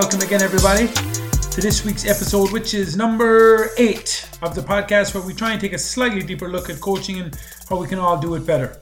welcome again, everybody, to this week's episode, which is number eight of the podcast, where we try and take a slightly deeper look at coaching and how we can all do it better.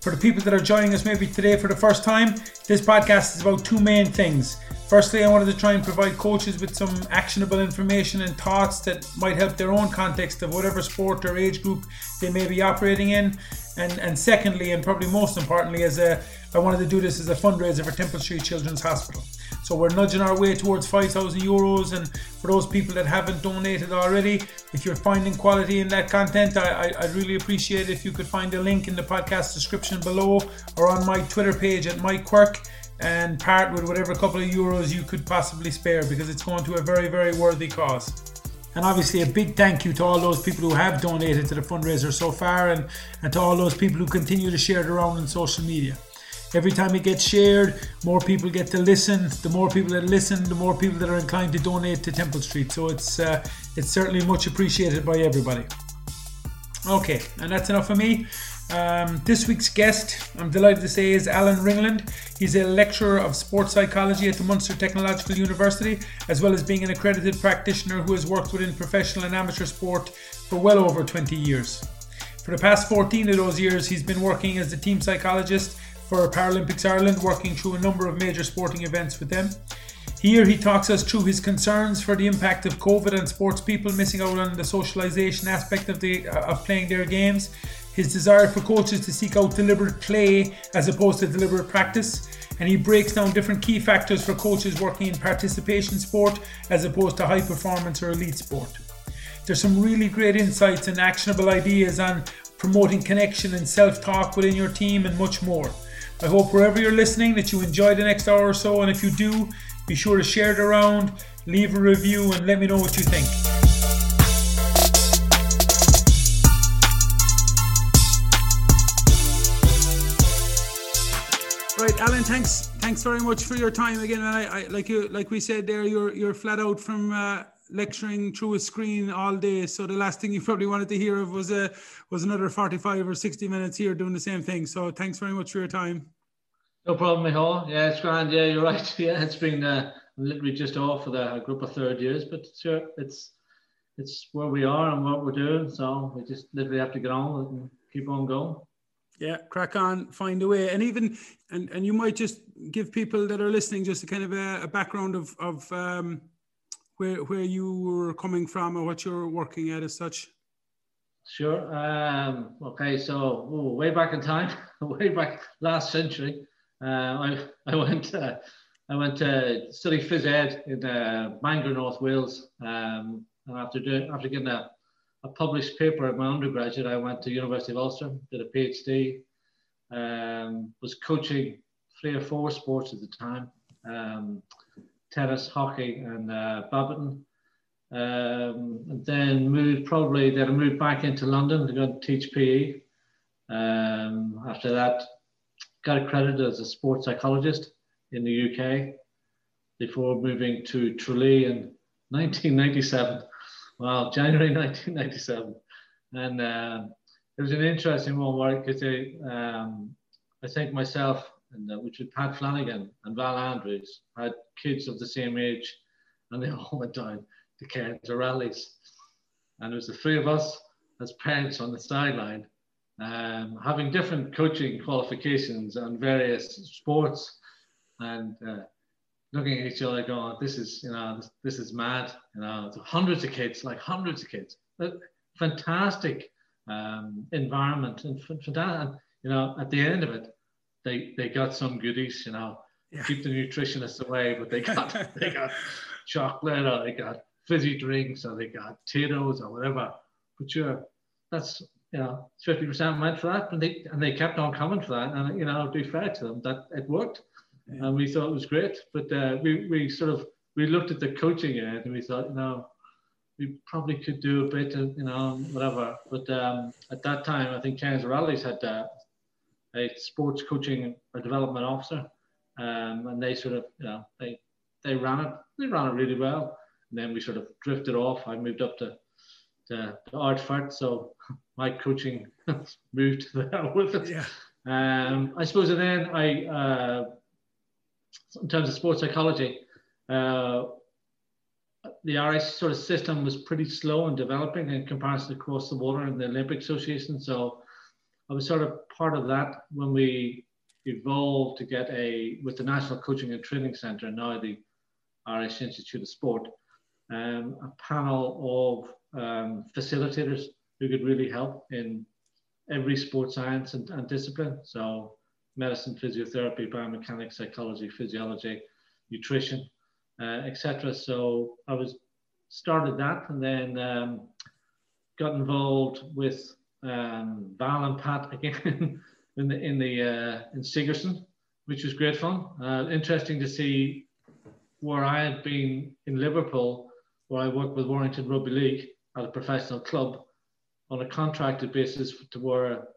For the people that are joining us maybe today for the first time, this podcast is about two main things. Firstly, I wanted to try and provide coaches with some actionable information and thoughts that might help their own context of whatever sport or age group they may be operating in. And, and secondly, and probably most importantly, as a, I wanted to do this as a fundraiser for Temple Street Children's Hospital. So we're nudging our way towards 5,000 euros. And for those people that haven't donated already, if you're finding quality in that content, I, would really appreciate if you could find a link in the podcast description below or on my Twitter page at Mike Quirk and part with whatever couple of euros you could possibly spare because it's going to a very, very worthy cause. And obviously, a big thank you to all those people who have donated to the fundraiser so far and, and to all those people who continue to share it around on social media. Every time it gets shared, more people get to listen. The more people that listen, the more people that are inclined to donate to Temple Street. So it's uh, it's certainly much appreciated by everybody. Okay, and that's enough for me. Um, this week's guest, I'm delighted to say, is Alan Ringland. He's a lecturer of sports psychology at the Munster Technological University, as well as being an accredited practitioner who has worked within professional and amateur sport for well over 20 years. For the past 14 of those years, he's been working as the team psychologist for Paralympics Ireland, working through a number of major sporting events with them. Here he talks us through his concerns for the impact of COVID and sports people missing out on the socialisation aspect of the uh, of playing their games his desire for coaches to seek out deliberate play as opposed to deliberate practice, and he breaks down different key factors for coaches working in participation sport as opposed to high performance or elite sport. There's some really great insights and actionable ideas on promoting connection and self talk within your team and much more. I hope wherever you're listening that you enjoy the next hour or so, and if you do, be sure to share it around, leave a review, and let me know what you think. Alan. Thanks. Thanks very much for your time again. And I, I like you, like we said there, you're you're flat out from uh, lecturing through a screen all day. So the last thing you probably wanted to hear of was a uh, was another forty-five or sixty minutes here doing the same thing. So thanks very much for your time. No problem, Michal. Yeah, it's grand. Yeah, you're right. Yeah, it's been uh, literally just off for the group of third years, but sure, it's it's where we are and what we're doing. So we just literally have to get on and keep on going yeah crack on find a way. And even and and you might just give people that are listening just a kind of a, a background of of um, where where you were coming from or what you're working at as such. Sure um, okay so ooh, way back in time way back last century uh, I, I went uh, I went to study phys ed in uh, Bangor, North Wales um, and after doing after getting a a published paper at my undergraduate. I went to University of Ulster, did a PhD, um, was coaching three or four sports at the time, um, tennis, hockey, and uh, badminton. Um, and then moved probably then I moved back into London to go and teach PE. Um, after that, got accredited as a sports psychologist in the UK before moving to Tralee in 1997 well, January 1997. And uh, it was an interesting one where because um, I think myself, and uh, which was Pat Flanagan and Val Andrews, had kids of the same age, and they all went down to Kerins O'Rahillys. And it was the three of us as parents on the sideline, um, having different coaching qualifications on various sports. And uh, looking at each other going, this is, you know, this, this is mad. You know, hundreds of kids, like hundreds of kids. Fantastic um, environment and, and, you know, at the end of it, they, they got some goodies, you know, yeah. keep the nutritionists away, but they got, they got chocolate or they got fizzy drinks or they got Tayto's or whatever. But sure, that's, you know, 50% went for that and they, and they kept on coming for that. And, you know, be fair to them that it worked yeah. and we thought it was great. But uh, we we sort of we looked at the coaching end and we thought, you know, we probably could do a bit, of, you know, whatever. But um, at that time, I think Kerins O'Rahillys had uh, a sports coaching or development officer, um, and they sort of, you know, they they ran it, they ran it really well. And then we sort of drifted off. I moved up to to, to Ardfert, so my coaching moved there with it. Yeah. Um, I suppose, and then I uh, in terms of sports psychology, uh, the Irish sort of system was pretty slow in developing in comparison across the water in the Olympic Association. So I was sort of part of that when we evolved to get a, with the National Coaching and Training Centre, now the Irish Institute of Sport, um, a panel of um, facilitators who could really help in every sports science and, and discipline. So medicine, physiotherapy, biomechanics, psychology, physiology, nutrition, uh, etc. So I was started that and then um, got involved with um, Val and Pat again in the in the uh, in Sigerson, which was great fun. Uh, interesting to see where I had been in Liverpool, where I worked with Warrington Rugby League at a professional club on a contracted basis to where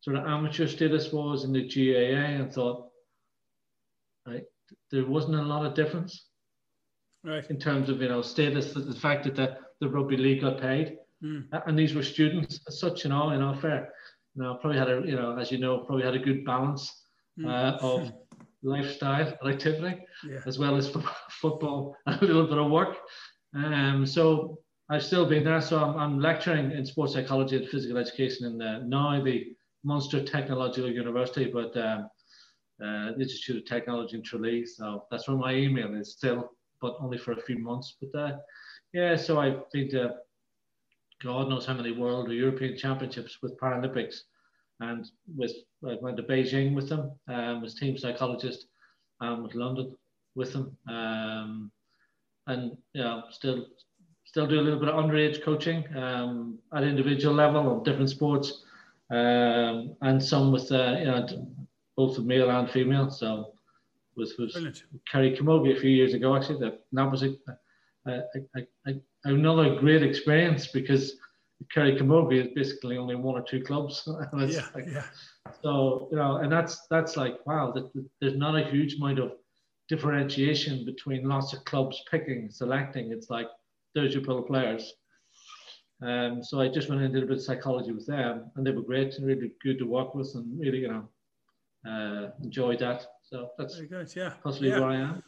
sort of amateur status was in the GAA, and thought right, there wasn't a lot of difference right. in terms of you know status. The fact that the, the rugby league got paid, mm. and these were students as such, you know, in all fair. You know, probably had a you know, as you know, probably had a good balance mm. uh, of lifestyle and activity, yeah. as well as football and a little bit of work. Um, so I've still been there. So I'm, I'm lecturing in sports psychology and physical education in the, now the Munster Technological University, but um, uh, Institute of Technology in Tralee. So that's where my email is still but only for a few months. But uh, yeah, so I've been to God knows how many world or European championships with Paralympics, and with I went to Beijing with them, um, team psychologist, and with London with them, um, and know still still do a little bit of underage coaching um, at individual level on different sports, um, and some with uh, you know both male and female. So was was Brilliant. Kerry Camogie a few years ago. Actually, that that was a, a, a, another great experience because Kerry Camogie is basically only one or two clubs. yeah, like, yeah. So you know, and that's that's like wow, that, there's not a huge amount of differentiation between lots of clubs picking, selecting. It's like there's your pool of players. Um, so I just went and did a bit of psychology with them, and they were great and really good to work with, and really, you know, uh, enjoyed that. So that's very good. Yeah, possibly yeah. where I am.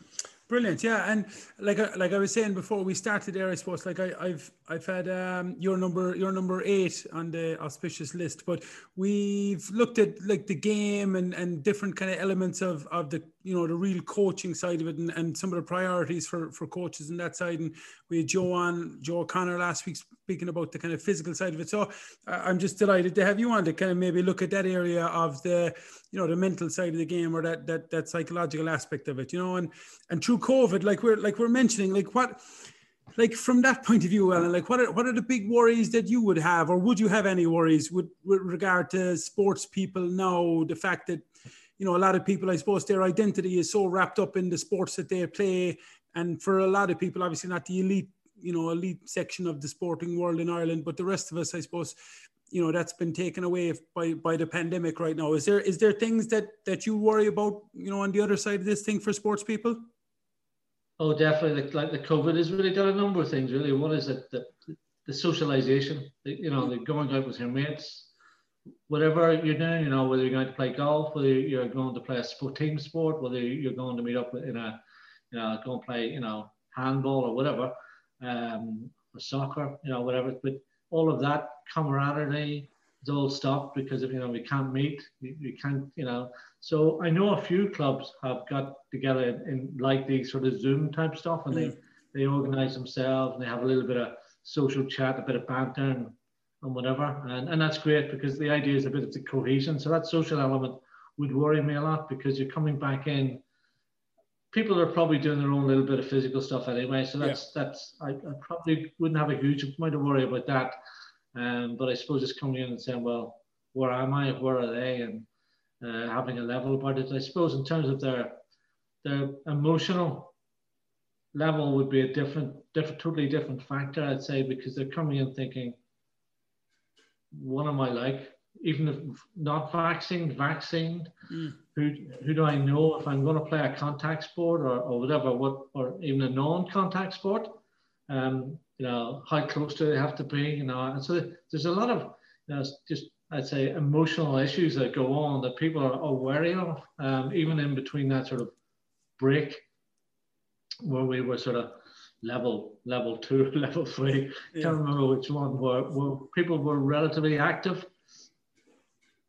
Brilliant, yeah, and like like I was saying before we started there, I suppose like I, I've I've had um, your number your number eight on the auspicious list, but we've looked at like the game and and different kind of elements of of the you know the real coaching side of it and, and some of the priorities for for coaches and that side, and we had Joe on Joe O'Connor last week speaking about the kind of physical side of it. So I'm just delighted to have you on to kind of maybe look at that area of the you know the mental side of the game or that that that psychological aspect of it, you know, and and through COVID, like we're like we're mentioning, like what, like from that point of view, Ellen, like what are what are the big worries that you would have, or would you have any worries with, with regard to sports people now? The fact that you know a lot of people, I suppose, their identity is so wrapped up in the sports that they play, and for a lot of people, obviously not the elite, you know, elite section of the sporting world in Ireland, but the rest of us, I suppose, you know that's been taken away by by the pandemic right now is there is there things that that you worry about you know on the other side of this thing for sports people Oh, definitely. Like, the COVID has really done a number of things. Really, what is it? The, the socialization. The, you know, the going out with your mates, whatever you're doing. You know, whether you're going to play golf, whether you're going to play a sport, team sport, whether you're going to meet up in a, you know, go and play, you know, handball or whatever, um, or soccer, you know, whatever. But all of that camaraderie, is all stopped because of you know we can't meet, we, we can't you know. So I know a few clubs have got together in, in like these sort of Zoom type stuff, and mm. they they organise themselves and they have a little bit of social chat, a bit of banter, and, and whatever, and and that's great because the idea is a bit of the cohesion. So that social element would worry me a lot because you're coming back in. People are probably doing their own little bit of physical stuff anyway, so that's yeah. that's I, I probably wouldn't have a huge amount of worry about that um, but I suppose it's coming in and saying, well, where am I? Where are they? And uh, having a level about it. I suppose in terms of their their emotional level would be a different, different, totally different factor. I'd say because they're coming in thinking, what am I like? Even if not vaccinated, vaccinated, mm. who who do I know if I'm going to play a contact sport or, or whatever, what or even a non-contact sport? Um, you know, how close do they have to be, you know, and so there's a lot of, you know, just I'd say emotional issues that go on that people are, are wary of, um, even in between that sort of break where we were sort of level level two, level three. Yeah. Can't remember which one. Where, where people were relatively active.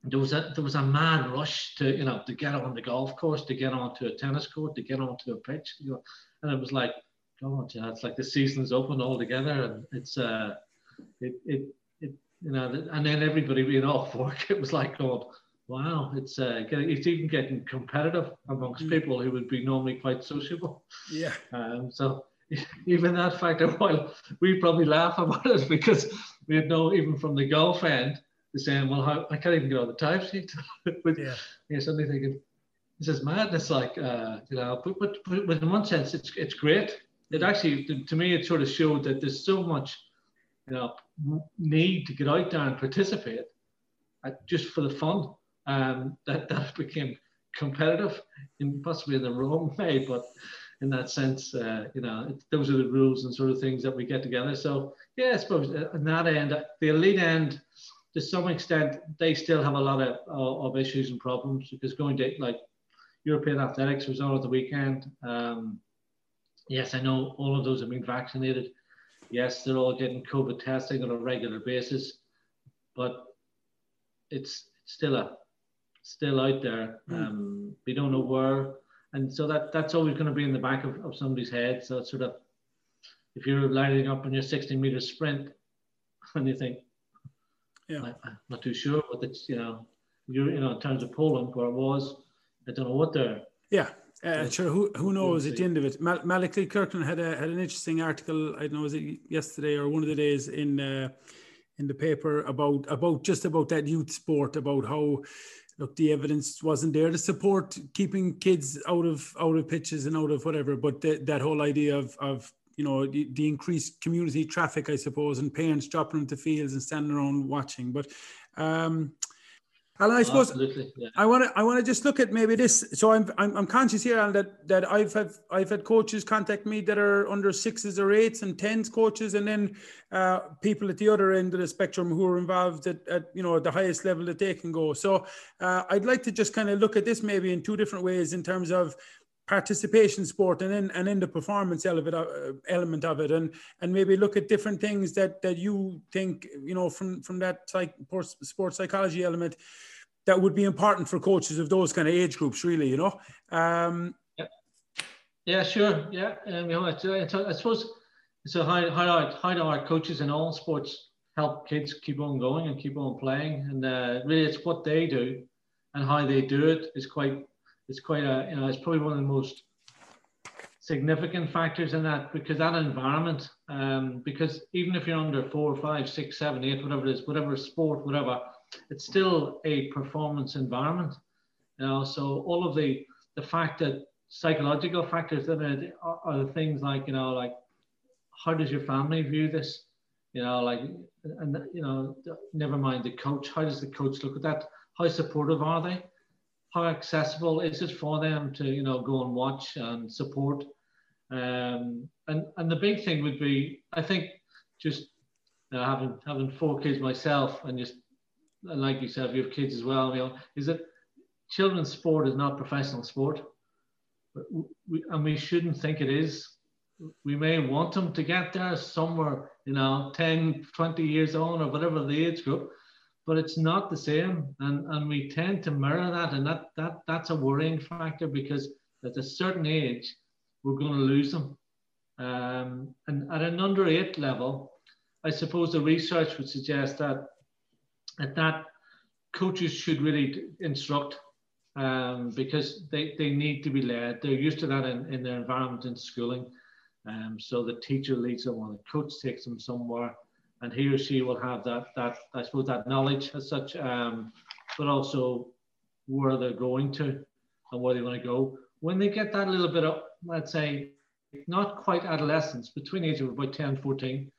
There was a there was a mad rush to you know to get on the golf course, to get onto a tennis court, to get onto a pitch, you know, and it was like, God, know, it's like the season's open altogether, and it's uh, it it it you know, and then everybody being off work, it was like, God, wow, it's uh, it's even getting competitive amongst mm. people who would be normally quite sociable. Yeah. Um, so even that factor, while we probably laugh about it because we no, even from the golf end, they're saying, well, how, I can't even get on the time sheet. but yeah. you're suddenly thinking, this is madness. Like, uh, you know, but, but, but in one sense, it's, it's great. It actually, to me, it sort of showed that there's so much, you know, need to get out there and participate uh, just for the fun. Um, that, that became competitive in possibly in the wrong way, but in that sense, uh, you know, it, those are the rules and sort of things that we get together. So yeah, I suppose uh, on that end, the elite end, to some extent, they still have a lot of, of issues and problems because going to like European athletics was on at the weekend. Um, yes, I know all of those have been vaccinated. Yes, they're all getting COVID testing on a regular basis, but it's still a still out there. Hmm. Um, we don't know where and so that that's always going to be in the back of, of somebody's head. So it's sort of if you're lining up on your 60 meter sprint and you think, yeah, I, am not too sure, but it's you know, you're you know in terms of Poland where it was, I don't know what they're. Yeah, uh, sure. Who who knows at the end of it? Mal- Malachy Clerkin had a had an interesting article. I don't know was it yesterday or one of the days in uh, in the paper about about just about that youth sport about how look, the evidence wasn't there to support keeping kids out of out of pitches and out of whatever. But the, that whole idea of of you know the, the, increased community traffic, I suppose, and parents dropping into fields and standing around watching. But um, and I suppose yeah. I want to I want to just look at maybe this. So I'm I'm, I'm conscious here, Alan, that that I've had I've had coaches contact me that are under sixes or eights and tens coaches, and then uh, people at the other end of the spectrum who are involved at, at you know the highest level that they can go. So uh, I'd like to just kind of look at this maybe in two different ways in terms of participation sport and then and in the performance element uh, element of it and and maybe look at different things that that you think you know from from that psych, sports psychology element that would be important for coaches of those kind of age groups, really, you know? Um, yeah. yeah, sure. Yeah. Um, you know, it's, it's, I suppose it's a how, how do our coaches in all sports help kids keep on going and keep on playing? And uh, really, it's what they do and how they do it is quite, it's quite a, you know, it's probably one of the most significant factors in that because that environment, um, because even if you're under four, five, six, seven, eight, whatever it is, whatever sport, whatever, it's still a performance environment. You know, so all of the the fact that psychological factors that are, are the things like you know like how does your family view this? You know like and you know never mind the coach how does the coach look at that? How supportive are they? How accessible is it for them to you know go and watch and support? Um, and and the big thing would be i think just you know, having having four kids myself and just like you said, you have kids as well, you know, is that children's sport is not professional sport, we, and we shouldn't think it is. We may want them to get there somewhere, you know, 10, 20 years on or whatever the age group, but it's not the same. And, and we tend to mirror that. And that, that that's a worrying factor because at a certain age, we're going to lose them. Um, and at an under eight level, I suppose the research would suggest that at that coaches should really instruct um, because they, they need to be led. They're used to that in, in their environment in schooling. Um, so the teacher leads them or the coach takes them somewhere and he or she will have that, that I suppose, that knowledge as such, um, but also where they're going to and where they want to go. When they get that little bit of, let's say, not quite adolescence, between age of about 10, 14,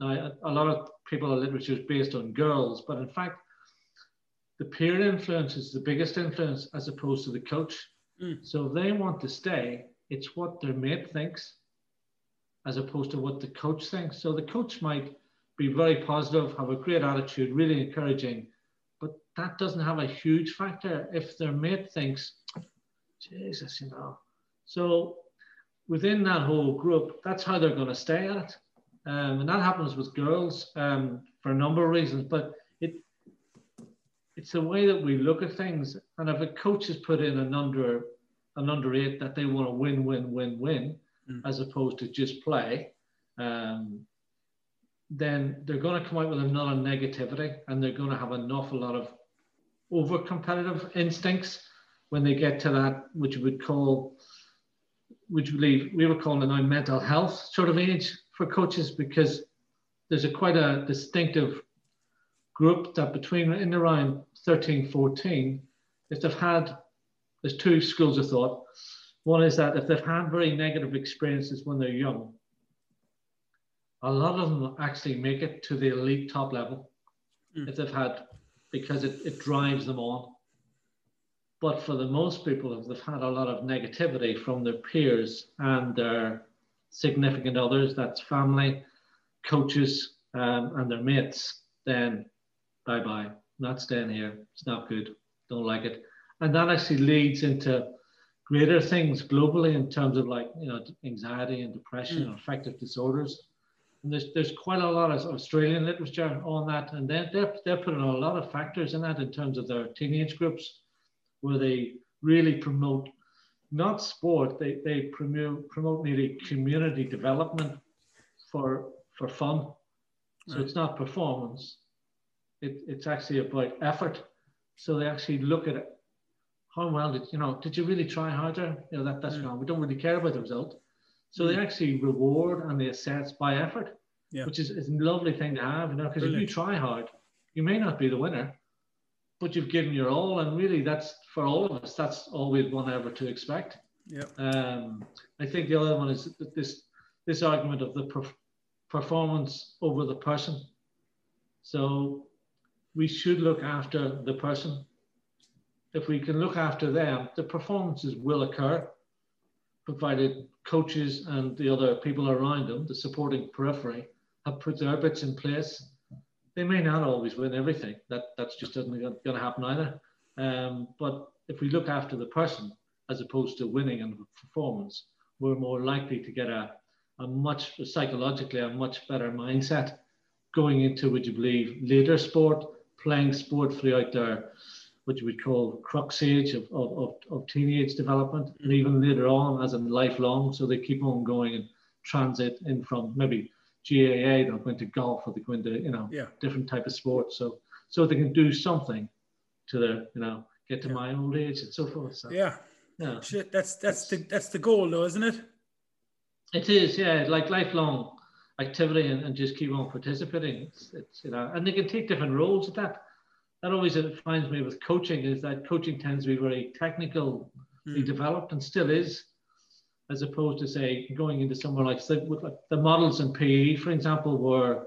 now, a lot of people are literature is based on girls, but in fact, the peer influence is the biggest influence as opposed to the coach. Mm. So if they want to stay, it's what their mate thinks as opposed to what the coach thinks. So the coach might be very positive, have a great attitude, really encouraging, but that doesn't have a huge factor if their mate thinks, Jesus, you know. So within that whole group, that's how they're going to stay at it. Um, and that happens with girls um, for a number of reasons. But it it's the way that we look at things. And if a coach has put in an under an under eight that they want to win, win, win, win, mm. as opposed to just play, um, then they're going to come out with another negativity, and they're going to have an awful lot of over competitive instincts when they get to that, which we would call, which we believe we were calling it now mental health sort of age for coaches because there's a quite a distinctive group that between in around 13, 14, if they've had, there's two schools of thought. One is that if they've had very negative experiences when they're young, a lot of them actually make it to the elite top level mm. if they've had, because it, it drives them on. But for the most people, if they've had a lot of negativity from their peers and their significant others, that's family, coaches, um, and their mates, then bye bye, not staying here. It's not good. Don't like it. And that actually leads into greater things globally in terms of like, you know, anxiety and depression mm. and affective disorders. And there's, there's quite a lot of Australian literature on that. And they're, they're, they're putting a lot of factors in that in terms of their teenage groups where they really promote not sport, they, they promote, promote nearly community development for, for fun. So right. it's not performance, it, it's actually about effort. So they actually look at it. How well did you know? Did you really try harder? You know that that's mm. wrong. We don't really care about the result. So mm. they actually reward and they assess by effort, yeah. which is, is a lovely thing to have. You know, because if you try hard, you may not be the winner, but you've given your all, and really that's for all of us. That's all we'd want ever to expect. Yeah. Um, I think the other one is this this argument of the perf- performance over the person. So we should look after the person. If we can look after them, the performances will occur, provided coaches and the other people around them, the supporting periphery, have put their bits in place. They may not always win everything. That that's just doesn't going to happen either. Um, but if we look after the person as opposed to winning and performance, we're more likely to get a, a much psychologically a much better mindset going into, would you believe, later sport playing sport throughout their what you would call crux age of, of, of, teenage development and mm-hmm. even later on as in lifelong. So they keep on going and transit in from maybe GAA, they'll go into golf or they go into, you know, yeah. different type of sports. So so they can do something to their, you know, get to yeah. my old age and so forth. So yeah. Yeah. Shit, that's that's the that's the goal though, isn't it? It is, yeah, like lifelong activity and, and just keep on participating. It's, it's, you know, and they can take different roles at that. That always finds me with coaching is that coaching tends to be very technical, mm. developed and still is, as opposed to say going into somewhere like the, like the models in PE, for example, were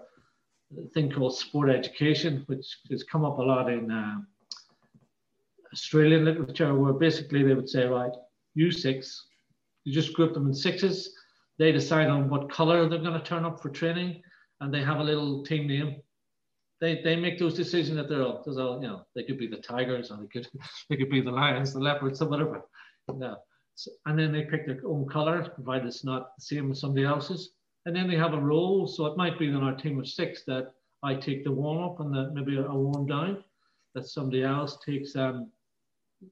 a thing called sport education, which has come up a lot in uh, Australian literature, where basically they would say, right, you six, you just group them in sixes they decide on what color they're going to turn up for training, and they have a little team name. They, they make those decisions that they're all, there's all you know they could be the tigers or they could they could be the lions, the leopards, or whatever. Yeah. So, and then they pick their own color, provided it's not the same as somebody else's. And then they have a role. So it might be in our team of six that I take the warm up and the, maybe a warm down. That somebody else takes um,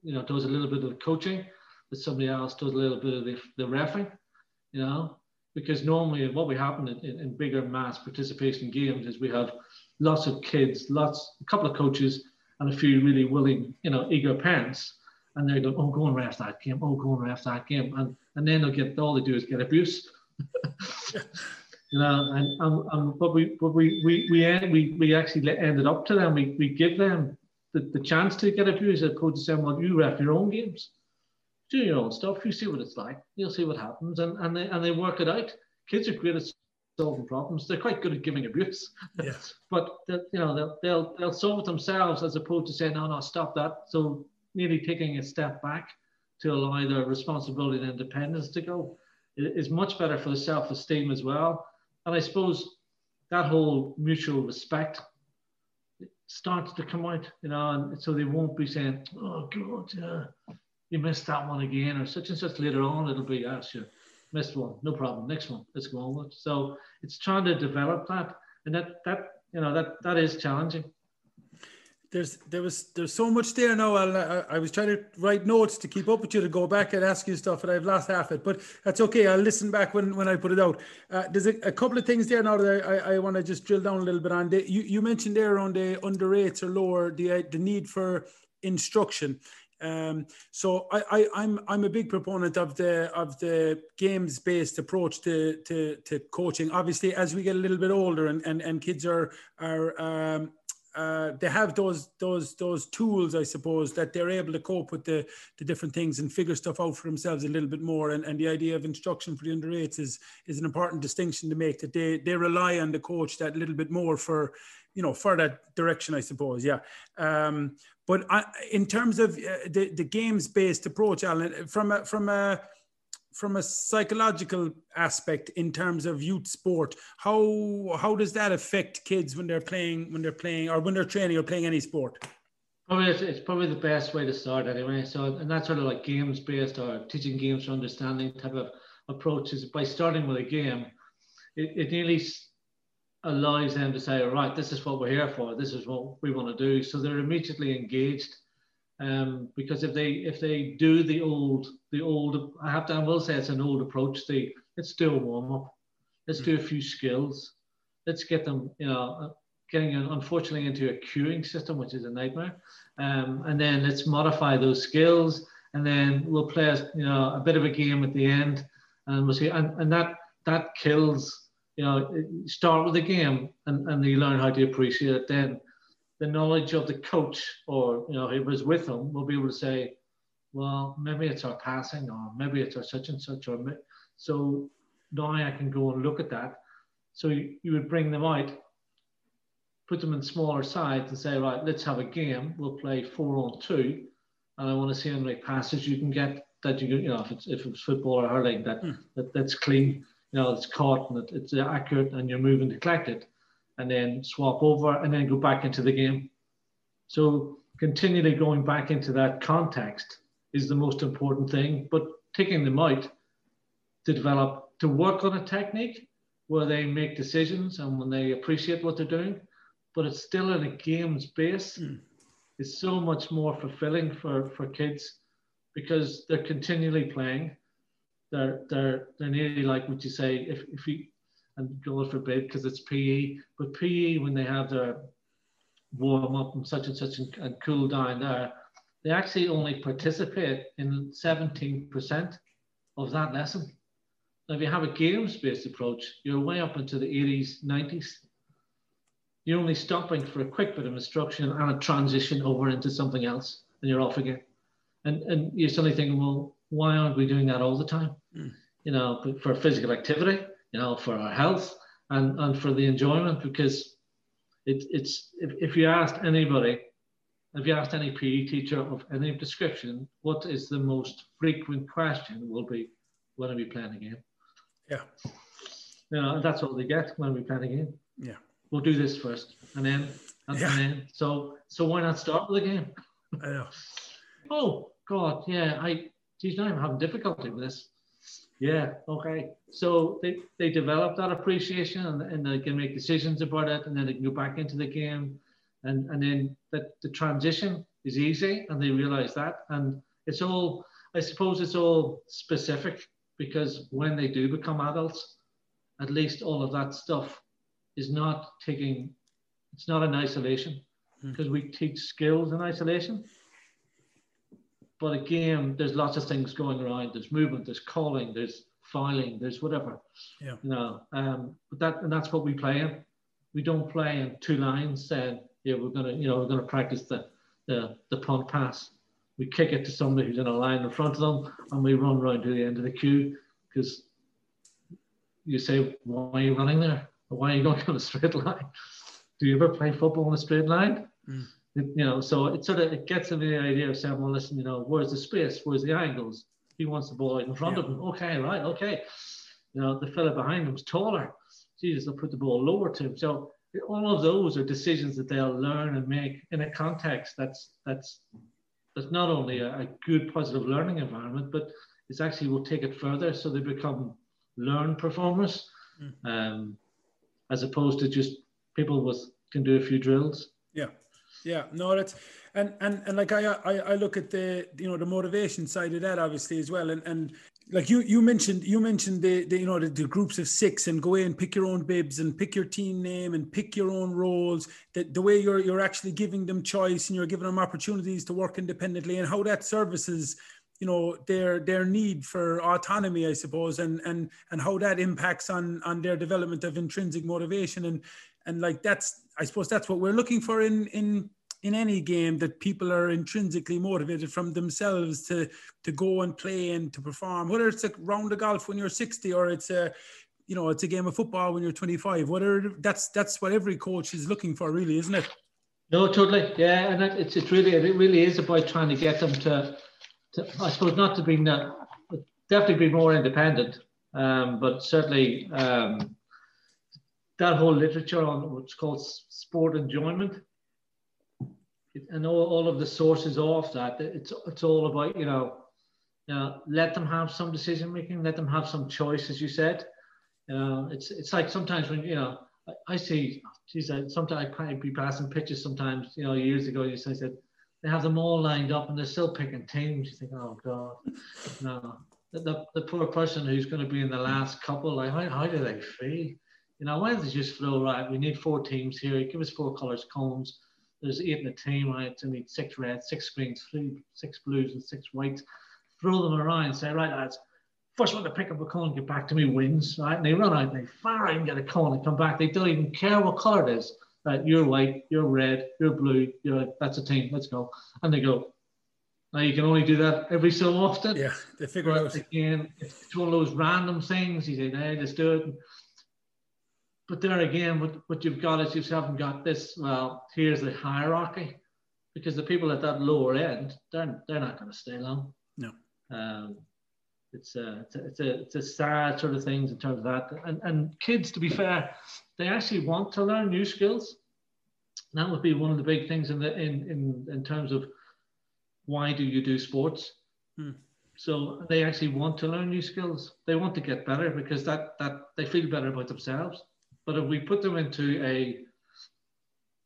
you know, does a little bit of the coaching. That somebody else does a little bit of the, the refing you know, because normally what we happen in, in, in, bigger mass participation games is we have lots of kids, lots, a couple of coaches, and a few really willing, you know, eager parents, and they're going, oh, go and ref that game, oh, go and ref that game, and and then they'll get all they do is get abuse. you know, and, and, and but we but we we we end, we we actually ended up to them. We we give them the, the chance to get abused as opposed to saying, well, you ref your own games do your own stuff. You see what it's like. You'll see what happens, and and they and they work it out. Kids are great at solving problems. They're quite good at giving abuse. Yes. but you know they'll, they'll they'll solve it themselves as opposed to saying no no stop that. So nearly taking a step back to allow their responsibility and independence to go is much better for the self-esteem as well. And I suppose that whole mutual respect starts to come out, you know, and so they won't be saying, "Oh God, yeah, you missed that one again, or such and such later on. It'll be, ah, sure, missed one, no problem. Next one, let's go on with. So it's trying to develop that, and that that you know that that is challenging there's there was there's so much there now. I, I was trying to write notes to keep up with you to go back and ask you stuff, and I've lost half it. But that's okay. I'll listen back when, when I put it out. Uh, there's a, a, couple of things there now that I, I, want to just drill down a little bit on. The, you you mentioned there on the under eights or lower the uh, the need for instruction. Um, so I, I I'm I'm a big proponent of the of the games based approach to, to to coaching. Obviously, as we get a little bit older and and, and kids are are um, uh, they have those those those tools, I suppose, that they're able to cope with the the different things and figure stuff out for themselves a little bit more. And, and the idea of instruction for the under eights is is an important distinction to make that they they rely on the coach that little bit more for you know for that direction, I suppose. Yeah. Um, but I, in terms of uh, the the games based approach, Alan, from a from a from a psychological aspect in terms of youth sport how how does that affect kids when they're playing when they're playing or when they're training or playing any sport? Probably it's, it's probably the best way to start anyway. So and that's sort of like games based or teaching games for understanding type of approaches. By starting with a game it, it nearly allows them to say all right this is what we're here for. This is what we want to do. So they're immediately engaged um, because if they if they do the old the old I have to I will say it's an old approach. They let's do a warm up, let's do a few skills, let's get them you know uh, getting unfortunately into a queuing system which is a nightmare, um, and then let's modify those skills. And then we'll play a, you know a bit of a game at the end. And we'll see and, and that that kills you know start with the game and, and you learn how to appreciate it then the knowledge of the coach or you know who was with him will be able to say, well, maybe it's our passing or maybe it's our such and such or so now I can go and look at that. So you, you would bring them out, put them in smaller sides and say, right, let's have a game. We'll play four on two, and I want to see how many passes you can get that you you know if it's if it's football or hurling that, mm. that that's clean, you know, it's caught and it, it's accurate and you're moving to collect it and then swap over and then go back into the game. So continually going back into that context is the most important thing, but taking them out to develop, to work on a technique where they make decisions and when they appreciate what they're doing, but it's still in a games base. Mm. It's so much more fulfilling for, for kids because they're continually playing. They're, they're, they're nearly like what you say, if, if you, and God forbid because it's PE. But PE, when they have their warm up and such and such and, and cool down there, they actually only participate in 17% of that lesson. Now, if you have a games based approach, you're way up into the 80s, 90s. You're only stopping for a quick bit of instruction and a transition over into something else, and you're off again. And, and you're suddenly thinking, well, why aren't we doing that all the time? Mm. You know, for physical activity, you know, for our health and, and for the enjoyment because it, it's if, if you asked anybody, if you asked any PE teacher of any description, what is the most frequent question will be, when are we playing a game? Yeah. You know, that's all they get when we play a game. Yeah. We'll do this first and then and, yeah. then. So so why not start with the game? I know. oh God, yeah. I geez, now I'm having difficulty with this. Yeah. Okay. So they, they develop that appreciation and, and they can make decisions about it, and then they can go back into the game, and and then that the transition is easy, and they realize that, and it's all I suppose it's all specific because when they do become adults, at least all of that stuff is not taking. It's not in isolation because hmm. we teach skills in isolation but again, there's lots of things going around. There's movement, there's calling, there's filing, there's whatever. Yeah. You know, um, but that and that's what we play in. We don't play in two lines saying, yeah, we're gonna, you know, we're gonna practice the the the punt pass. We kick it to somebody who's in a line in front of them, and we run round to the end of the queue because you say, why are you running there? Why are you going on a straight line? Do you ever play football on a straight line? Mm you know, so it sort of it gets into the idea of saying, well, listen, you know, where's the space? Where's the angles? He wants the ball right in front yeah. of him. Okay, right, okay. You know, the fella behind him's taller. Jesus, they'll put the ball lower to him. So all of those are decisions that they'll learn and make in a context that's that's that's not only a, a good positive learning environment, but It's actually will take it further, so they become learn performers, mm. um, as opposed to just people with can do a few drills. Yeah, yeah, no, that's and and and like I I, I look at the you know the motivation side of that obviously as well, and and like you you mentioned you mentioned the, the you know the, the, groups of six and go in and pick your own bibs and pick your team name and pick your own roles. That the way you're you're actually giving them choice and you're giving them opportunities to work independently and how that services you know their their need for autonomy i suppose and and and how that impacts on on their development of intrinsic motivation. And and like that's i suppose that's what we're looking for in in in any game that people are intrinsically motivated from themselves to to go and play and to perform. Whether it's a round of golf when you're 60 or it's a you know it's a game of football when you're 25 whether that's that's what every coach is looking for really isn't it? No totally. Yeah and it's it's really it really is about trying to get them to, to i suppose not to be definitely be more independent um, but certainly um, that whole literature on what's called sport enjoyment and all, all of the sources of that, it's it's all about you know, you know, let them have some decision making, let them have some choice, as you said. You know, it's it's like sometimes when you know I, I see, geez, sometimes I can't be passing pitches. Sometimes you know, years ago, you said they have them all lined up and they're still picking teams. You think, oh god, no. The, the, poor person who's going to be in the last couple, like how, how do they feel? You know, why don't they just flow right? We need four teams here. Give us four colors cones there's eight in a team, right? So need six reds, six greens, three, six blues, and six whites. Throw them around, say, right, lads, first one to pick up a cone, get back to me wins, right? And they run out, they fire and get a cone and come back. They don't even care what color it is. Right, you're white, you're red, you're blue, you're that's a team, let's go. And they go. Now you can only do that every so often. Yeah, they figure out. Again, it's one of those random things. You say, hey, let's do it but there again, what, what you've got is you haven't got this, well, here's the hierarchy, because the people at that lower end, they're, they're not going to stay long. No. Um, it's a, it's a, it's a, it's a sad sort of things in terms of that. And, and kids, to be fair, they actually want to learn new skills. That would be one of the big things in the in in, in terms of why do you do sports? Hmm. So they actually want to learn new skills. They want to get better because that that they feel better about themselves. But if we put them into a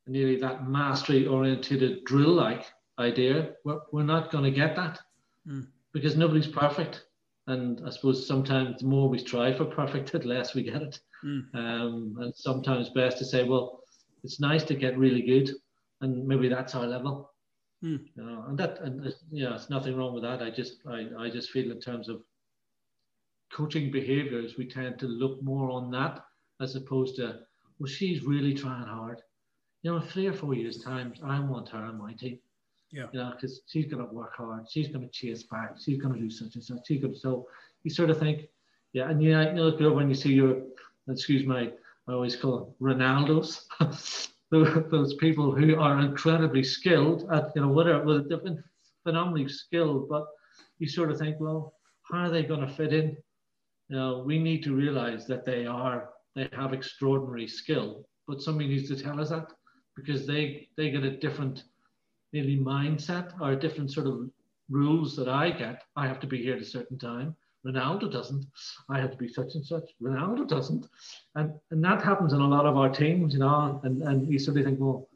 nearly that mastery oriented drill like idea, we're, we're not going to get that mm. because nobody's perfect. And I suppose sometimes the more we strive for perfect, the less we get it. Mm. Um, and sometimes best to say, well, it's nice to get really good, and maybe that's our level. Mm. You know, and that, and uh, yeah, there's nothing wrong with that. I just, I, I just feel in terms of coaching behaviors, we tend to look more on that as opposed to, well, she's really trying hard. You know, in three or four years' time, I want her on my team. Yeah. You know, because she's going to work hard. She's going to chase back. She's going to do such and such. She's going to, so you sort of think, yeah, and you, know, you look over and you see your, excuse my, I always call them Ronaldos. those people who are incredibly skilled at you know whatever with different phenomenally skilled but you sort of think well how are they going to fit in you know we need to realize that they are they have extraordinary skill, but somebody needs to tell us that because they they get a different nearly mindset or a different sort of rules that I get. I have to be here at a certain time. Ronaldo doesn't. I have to be such and such. Ronaldo doesn't. And and that happens in a lot of our teams, you know, and, and you sort of think, well,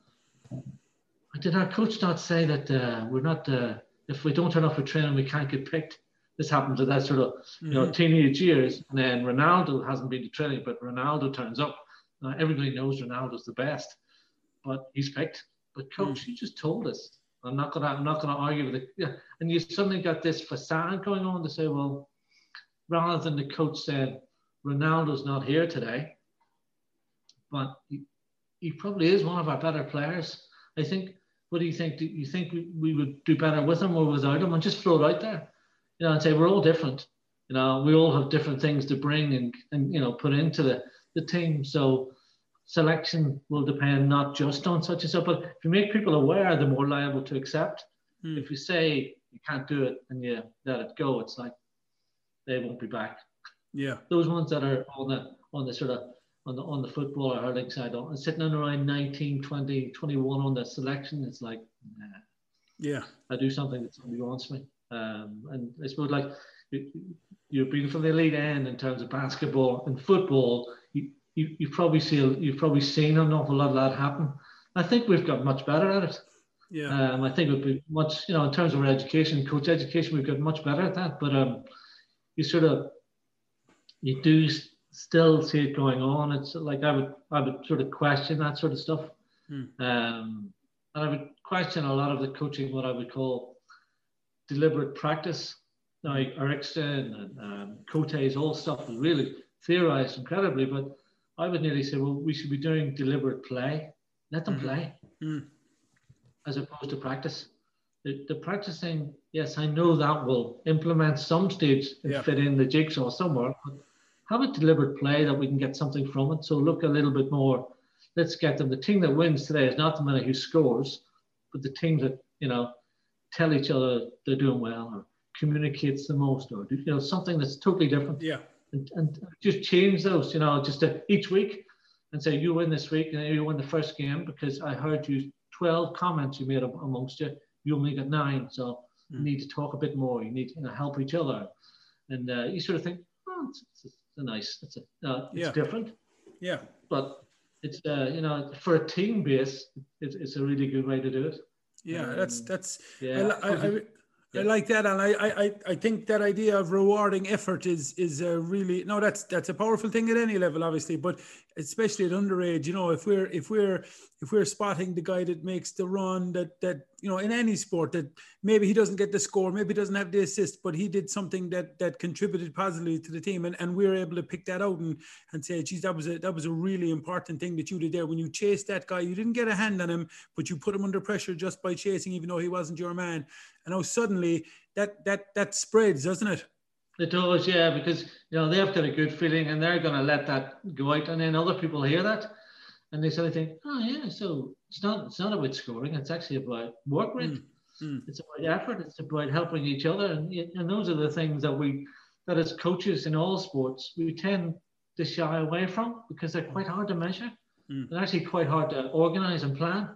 did our coach not say that uh, we're not, uh, if we don't turn up for training, we can't get picked? This happens at that sort of you know mm-hmm. teenage years, and then Ronaldo hasn't been to training, but Ronaldo turns up. Now everybody knows Ronaldo's the best, but he's picked. But coach, mm. you just told us. I'm not gonna I'm not gonna argue with it. Yeah, and you suddenly got this facade going on to say, well, rather than the coach said Ronaldo's not here today, but he, he probably is one of our better players. I think. What do you think? Do you think we, we would do better with him or without him? And just float out there you know, and say we're all different. You know, we all have different things to bring and, and you know put into the, the team. So selection will depend not just on such and so, but if you make people aware, they're more liable to accept. Mm. If you say you can't do it and you let it go, it's like they won't be back. Yeah. Those ones that are on the on the sort of on the on the football or hurling side, and sitting on around 19, 20, 21 on the selection, it's like, nah. Yeah. I do something that somebody wants me. Um, and I suppose like you've been from the elite end in terms of basketball and football. You, you, you've probably seen you've probably seen an awful lot of that happen. I think we've got much better at it. Yeah. Um, I think we've been much, you know, in terms of our education, coach education, we've got much better at that. But um, you sort of, you do still see it going on. It's like I would, I would sort of question that sort of stuff. Hmm. Um, and I would question a lot of the coaching, what I would call deliberate practice. Now, Ericsson and um, Cote's all stuff is really theorized incredibly, but I would nearly say, well, we should be doing deliberate play. Let them Mhm. play Mm. as opposed to practice. The, the practicing, yes, I know that will implement some stage and Yeah. fit in the jigsaw somewhere, but have a deliberate play that we can get something from it. So look a little bit more. Let's get them. The team that wins today is not the man who scores, but the team that you know tell each other they're doing well or communicates the most, or you know something that's totally different Yeah. and, and just change those, you know, just to, each week and say, you win this week and you win the first game because I heard you 12 comments you made amongst you. You only got nine. So you Mm. need to talk a bit more. You need to you know, help each other. And uh, you sort of think, oh, it's, it's, it's a nice, it's, a, uh, it's Yeah. different, Yeah. but it's, uh, you know, for a team base, it's, it's a really good way to do it. Yeah. That's Um, that's I, Yeah. I, I, I Yeah. like that, and I, I, I- I think that idea of rewarding effort is is a really no. That's that's a powerful thing at any level, obviously, but especially at underage. You know, if we're if we're if we're spotting the guy that makes the run, that that you know, in any sport, that maybe he doesn't get the score, maybe he doesn't have the assist, but he did something that that contributed positively to the team, and, and we're able to pick that out and and say, geez, that was a that was a really important thing that you did there when you chased that guy. You didn't get a hand on him, but you put him under pressure just by chasing, even though he wasn't your man. And now suddenly that that that spreads, doesn't it? It does, yeah, because you know they've got a good feeling and they're going to let that go out, and then other people hear that, and they of think, oh yeah, so it's not it's not about scoring; it's actually about work rate. mm. It's about effort. It's about helping each other, and and those are the things that we that as coaches in all sports we tend to shy away from because they're quite hard to measure. Mm. They're actually quite hard to organize and plan.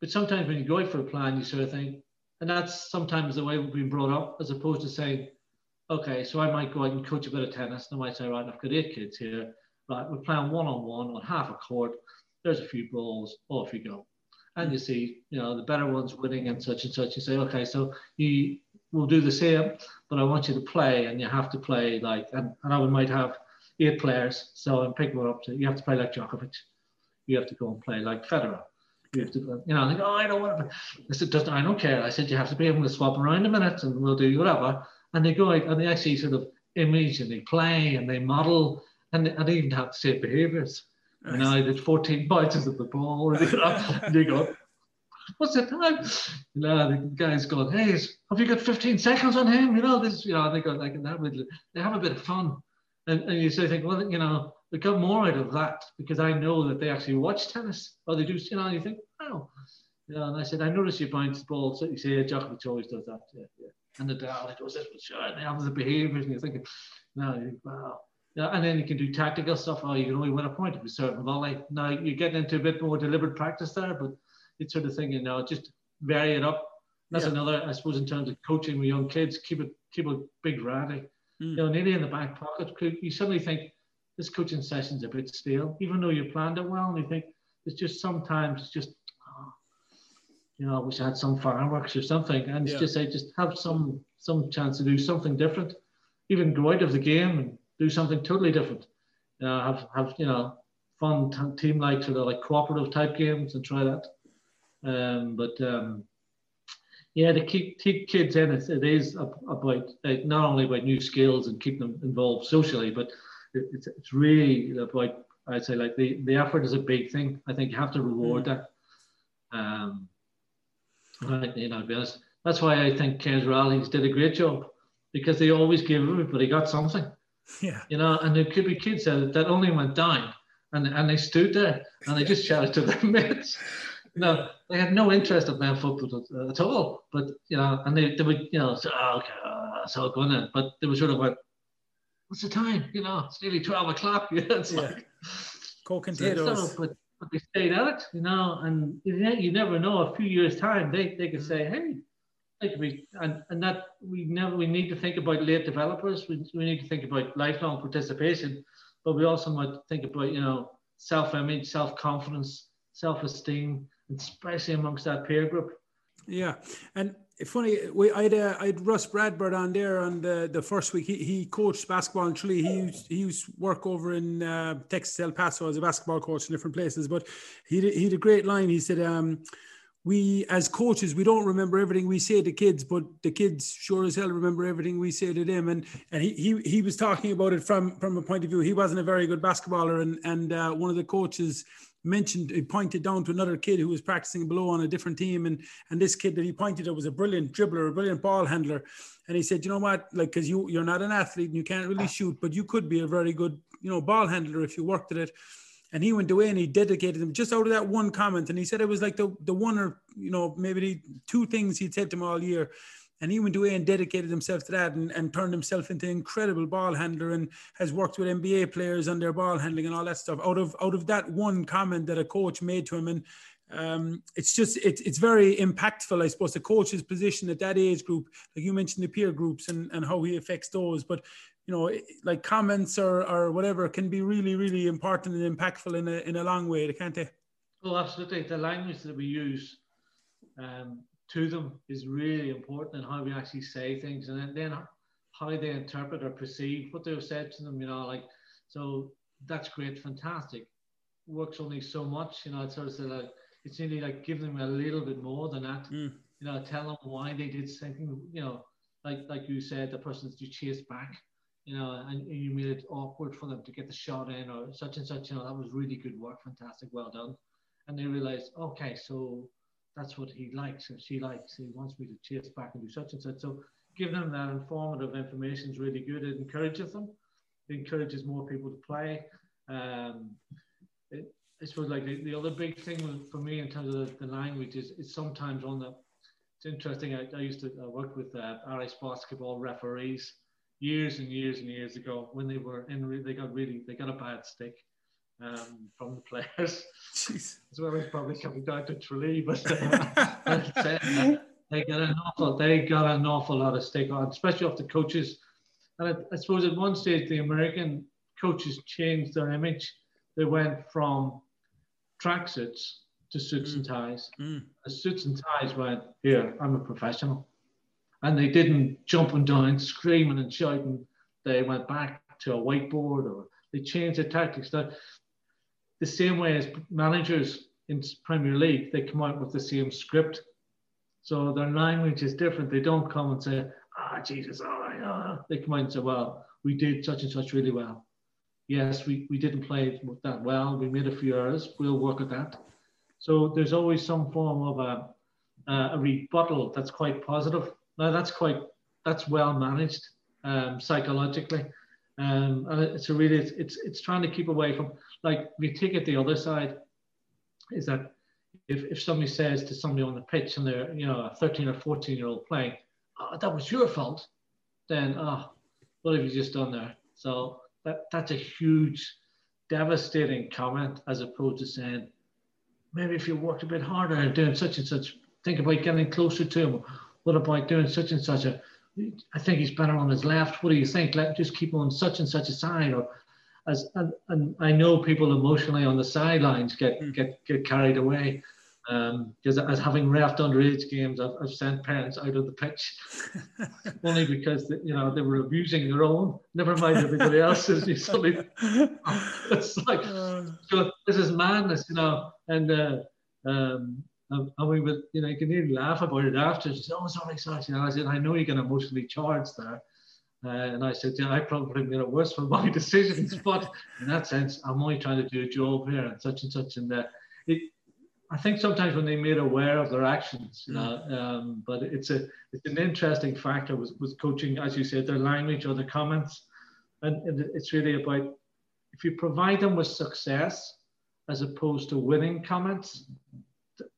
But sometimes when you go out for a plan, you sort of think, and that's sometimes the way we've been brought up, as opposed to saying, okay, so I might go out and coach a bit of tennis, and I might say, right, I've got eight kids here, right, we're playing one on one on half a court. There's a few balls, off you go. And you see, you know, the better ones winning and such and such. You say, okay, so you will do the same, but I want you to play, and you have to play like, and, and I might have eight players, so I'm picking one up to, you have to play like Djokovic. You have to go and play like Federer. You have to, you know, I think, oh, I don't want to. I said, doesn't, I don't care. I said, you have to be able to swap around a minute and we'll do whatever. And they go out and they actually sort of image and they play and they model and they, and they even have the same behaviors. And I did 14 bounces of the ball. And they, and they go, what's the time? You know, the guy's going, hey, have you got 15 seconds on him? You know, this, you know, they go like, that would, they have a bit of fun. And, and you say, think, well, you know, we got more out of that because I know that they actually watch tennis or they do, you know, and you think, wow. You know, and I said, I noticed you bounce the ball. So you say, yeah, Djokovic always does that. Yeah, yeah. And the Nadal, it does this, but sure, and they have the behaviors, and you're thinking, no, you think, wow. Yeah, and then you can do tactical stuff. Oh, you can only win a point if you certain volley. Now you're getting into a bit more deliberate practice there, but it's sort of thing, you know, just vary it up. That's Yeah. another, I suppose, in terms of coaching with young kids, keep it keep it big variety. Mm. You know, nearly in the back pocket, could you suddenly think this coaching session's a bit stale, even though you planned it well, and you think it's just sometimes it's just, oh, you know, I wish I had some fireworks or something, and it's Yeah. just I just have some some chance to do something different, even go out of the game and do something totally different. You know, have have you know fun t- team like sort of like cooperative type games and try that. Um, but um, yeah, to keep keep kids in it, it is about like, not only about new skills and keep them involved socially, but it's it's really about I'd say like the the effort is a big thing. I think you have to reward that. Um, right, you know, be honest, that's why I think Kerins O'Rahillys did a great job because they always give everybody got something Yeah. you know, and there could be kids that, that only went down and, and they stood there and they just shouted to their mates. You know, they had no interest in playing football at, at all, but, you know, and they, they would, you know, say, oh, okay, uh, so going in, but they would sort of went, what's the time? You know, it's nearly 12 o'clock. You know, it's Yeah. like, Coke and so, potatoes. but, but they stayed at it, you know, and you, you never know, a few years' time, they, they could mm. say, hey, like we and, and that we never we need to think about late developers. We, we need to think about lifelong participation, but we also might think about you know self-image, self-confidence, self-esteem, especially amongst that peer group. Yeah, and funny, we I had uh, I had Russ Bradford on there on the, the first week. He, he coached basketball in Tralee. He used, he used work over in uh, Texas El Paso as a basketball coach in different places. But he he had a great line. He said. Um, we as coaches we don't remember everything we say to kids but the kids sure as hell remember everything we say to them and and he he, he was talking about it from from a point of view he wasn't a very good basketballer and and uh, one of the coaches mentioned he pointed down to another kid who was practicing below on a different team and and this kid that he pointed at was a brilliant dribbler a brilliant ball handler and he said you know what like because you you're not an athlete and you can't really shoot but you could be a very good you know ball handler if you worked at it and he went away and he dedicated him just out of that one comment. And he said it was like the, the one or, you know, maybe the two things he'd said to him all year. And he went away and dedicated himself to that and, and turned himself into an incredible ball handler and has worked with NBA players on their ball handling and all that stuff out of out of that one comment that a coach made to him. And um, it's just it, it's very impactful, I suppose, the coach's position at that age group, like you mentioned the peer groups and, and how he affects those. But you know, like comments or, or whatever can be really, really important and impactful in a, in a long way, can't they? Oh, absolutely. The language that we use um, to them is really important and how we actually say things and then how they interpret or perceive what they've said to them, you know, like, so that's great, fantastic. Works only so much, you know, it's sort of like, it's really like giving them a little bit more than that, mm. you know, tell them why they did something, you know, like, like you said, the person that you chase back you know, and you made it awkward for them to get the shot in or such and such, you know, that was really good work, fantastic, well done. And they realized, okay, so that's what he likes and she likes. He wants me to chase back and do such and such. So giving them that informative information is really good. It encourages them. It encourages more people to play. Um, it, I suppose like the, the other big thing for me in terms of the, the language is, is sometimes on the, it's interesting. I, I used to work with uh, Irish basketball referees years and years and years ago when they were in, they got really, they got a bad stick um, from the players, Jeez. as well as probably coming down to Tralee. But uh, they got an awful, they got an awful lot of stick on, especially off the coaches. And I, I suppose at one stage the American coaches changed their image. They went from tracksuits to suits mm. and ties. Mm. The suits and ties went, here, I'm a professional and they didn't jump and down, screaming and shouting. They went back to a whiteboard or they changed their tactics. That the same way as managers in Premier League, they come out with the same script. So their language is different. They don't come and say, "Ah, oh, Jesus, all right." Oh. They come out and say, "Well, we did such and such really well. Yes, we, we didn't play that well. We made a few errors. We'll work at that." So there's always some form of a, a rebuttal that's quite positive now that's quite that's well managed um, psychologically, um, and it's a really it's, it's it's trying to keep away from like we take it the other side, is that if if somebody says to somebody on the pitch and they're you know a 13 or 14 year old playing, oh, that was your fault, then oh, what have you just done there? So that that's a huge, devastating comment as opposed to saying maybe if you worked a bit harder and doing such and such, think about getting closer to him what about doing such and such a? I think he's better on his left. What do you think? Let just keep on such and such a side, or as and, and I know people emotionally on the sidelines get mm. get get carried away. Because um, as having refed underage games, I've, I've, sent parents out of the pitch only because they, you know they were abusing their own. Never mind everybody else's. You suddenly, it's like so this is madness, you know. And uh, um, and, we would, you know, you can even laugh about it after. She said, "Oh, sorry, sorry." You know, I said, "I know you get emotionally charged there," uh, and I said, "Yeah, I probably made it worse for my decisions, but in that sense, I'm only trying to do a job here and such and such." And uh, it, I think sometimes when they made aware of their actions, you know, um, but it's a it's an interesting factor with, with coaching, as you said, their language or their comments, and, and it's really about if you provide them with success as opposed to winning comments,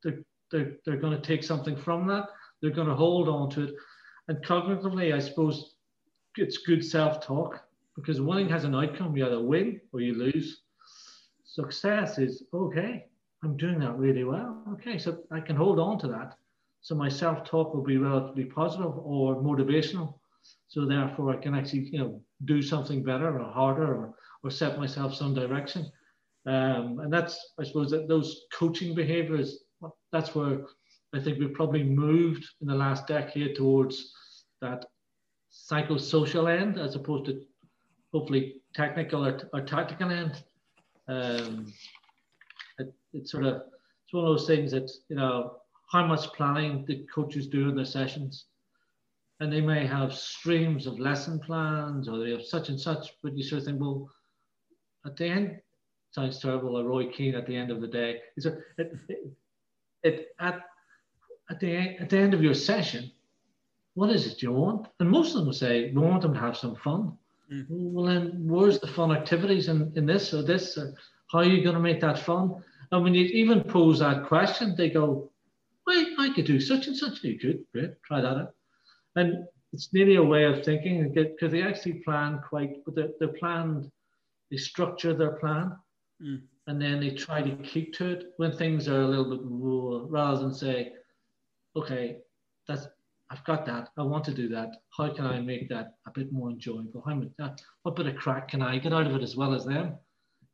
they're, they're, they're going to take something from that. They're going to hold on to it. And cognitively, I suppose it's good self talk because winning has an outcome. You either win or you lose. Success is okay, I'm doing that really well. Okay, so I can hold on to that. So my self-talk will be relatively positive or motivational. So therefore I can actually, you know, do something better or harder or, or set myself some direction. Um, and that's, I suppose, that those coaching behaviors, that's where I think we've probably moved in the last decade towards that psychosocial end as opposed to hopefully technical or, or tactical end. Um, it, it's sort of it's one of those things that you know how much planning the coaches do in their sessions, and they may have streams of lesson plans or they have such and such, but you sort of think, well, at the end, sounds terrible. A Roy Keane at the end of the day, it, it, it, it at at the at the end of your session, what is it you want? And most of them will say, we want them to have some fun. Mm. Well, then where's the fun activities in, in this or this? Or how are you going to make that fun? And when you even pose that question, they go, wait, I could do such and such. You could, great, try that out. And it's nearly a way of thinking because they actually plan quite, but they're, they're planned, they structure their plan. Mm. And then they try to keep to it when things are a little bit more, rather than say, okay, that's I've got that. I want to do that. How can I make that a bit more enjoyable? How much that, what bit of crack can I get out of it as well as them?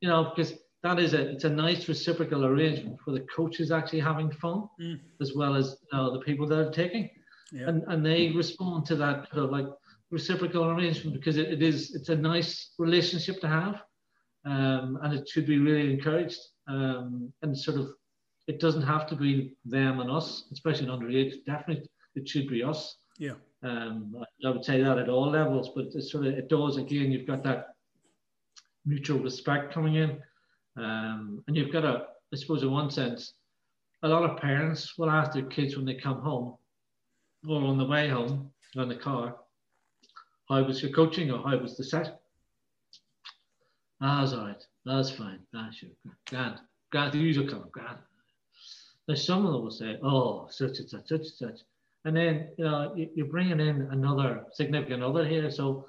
You know, because that is a it's a nice reciprocal arrangement where the coach is actually having fun mm. as well as you know, the people that are taking. Yeah. And and they respond to that kind of like reciprocal arrangement because it, it is it's a nice relationship to have. Um, and it should be really encouraged. Um, and sort of it doesn't have to be them and us, especially in underage. Definitely, it should be us. Yeah. Um, I would say that at all levels, but it sort of it does again. You've got that mutual respect coming in, um, and you've got a, I suppose, in one sense, a lot of parents will ask their kids when they come home or on the way home on the car, "How was your coaching?" or "How was the set?" Ah, that's all right. That's fine. That's sure. Grand. Grand. The usual comment. Grand. There's some of them will say, oh, such and such, such and such. And then, you know, you're bringing in another significant other here. So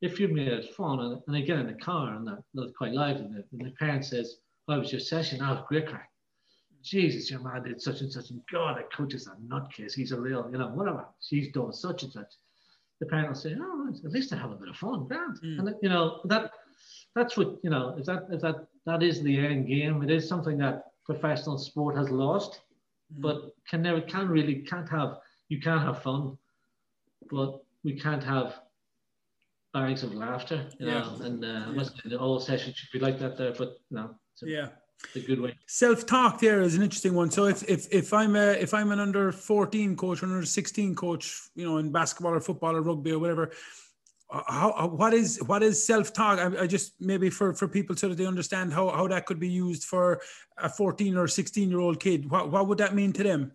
if you made it fun and, and they get in the car and they're, they're quite lively, and the parent says, how was your session? Oh, great crack. Jesus, your man did such and such. And God, the coach is a nutcase. He's a real, you know, whatever. She's done such and such. The parent will say, oh, at least I have a bit of fun. Grand. Mm. And, you know, that that's what, you know, if that, if that, that is the end game, it is something that professional sport has lost, mm. but can never can really can't have you can have fun, but we can't have bags of laughter, you yeah. know. And uh, yeah. the whole session should be like that there, but no, a, yeah. A good way. Self-talk there is an interesting one. So if if, if I'm a, if I'm an under 14 coach or under 16 coach, you know, in basketball or football or rugby or whatever, how, what is what is self-talk I, I, just maybe for for people so that they understand how, how that could be used for a 14 or 16 year old kid what, what would that mean to them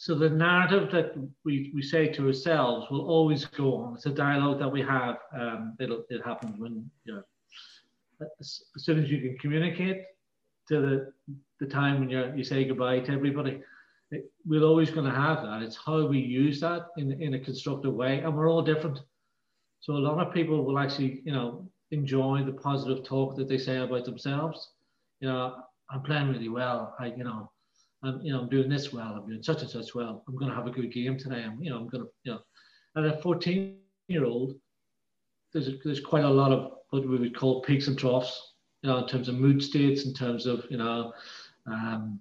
so the narrative that we, we say to ourselves will always go on it's a dialogue that we have um, it'll, it happens when you know as, soon as you can communicate to the, the time when you you say goodbye to everybody it, we're always going to have that it's how we use that in, in a constructive way and we're all different so a lot of people will actually, you know, enjoy the positive talk that they say about themselves. You know, I'm playing really well. I, you know, I'm, you know, I'm doing this well. I'm doing such and such well. I'm going to have a good game today. I'm, you know, I'm going to, you know, and a 14 year old, there's, there's quite a lot of what we would call peaks and troughs, you know, in terms of mood states, in terms of, you know, um,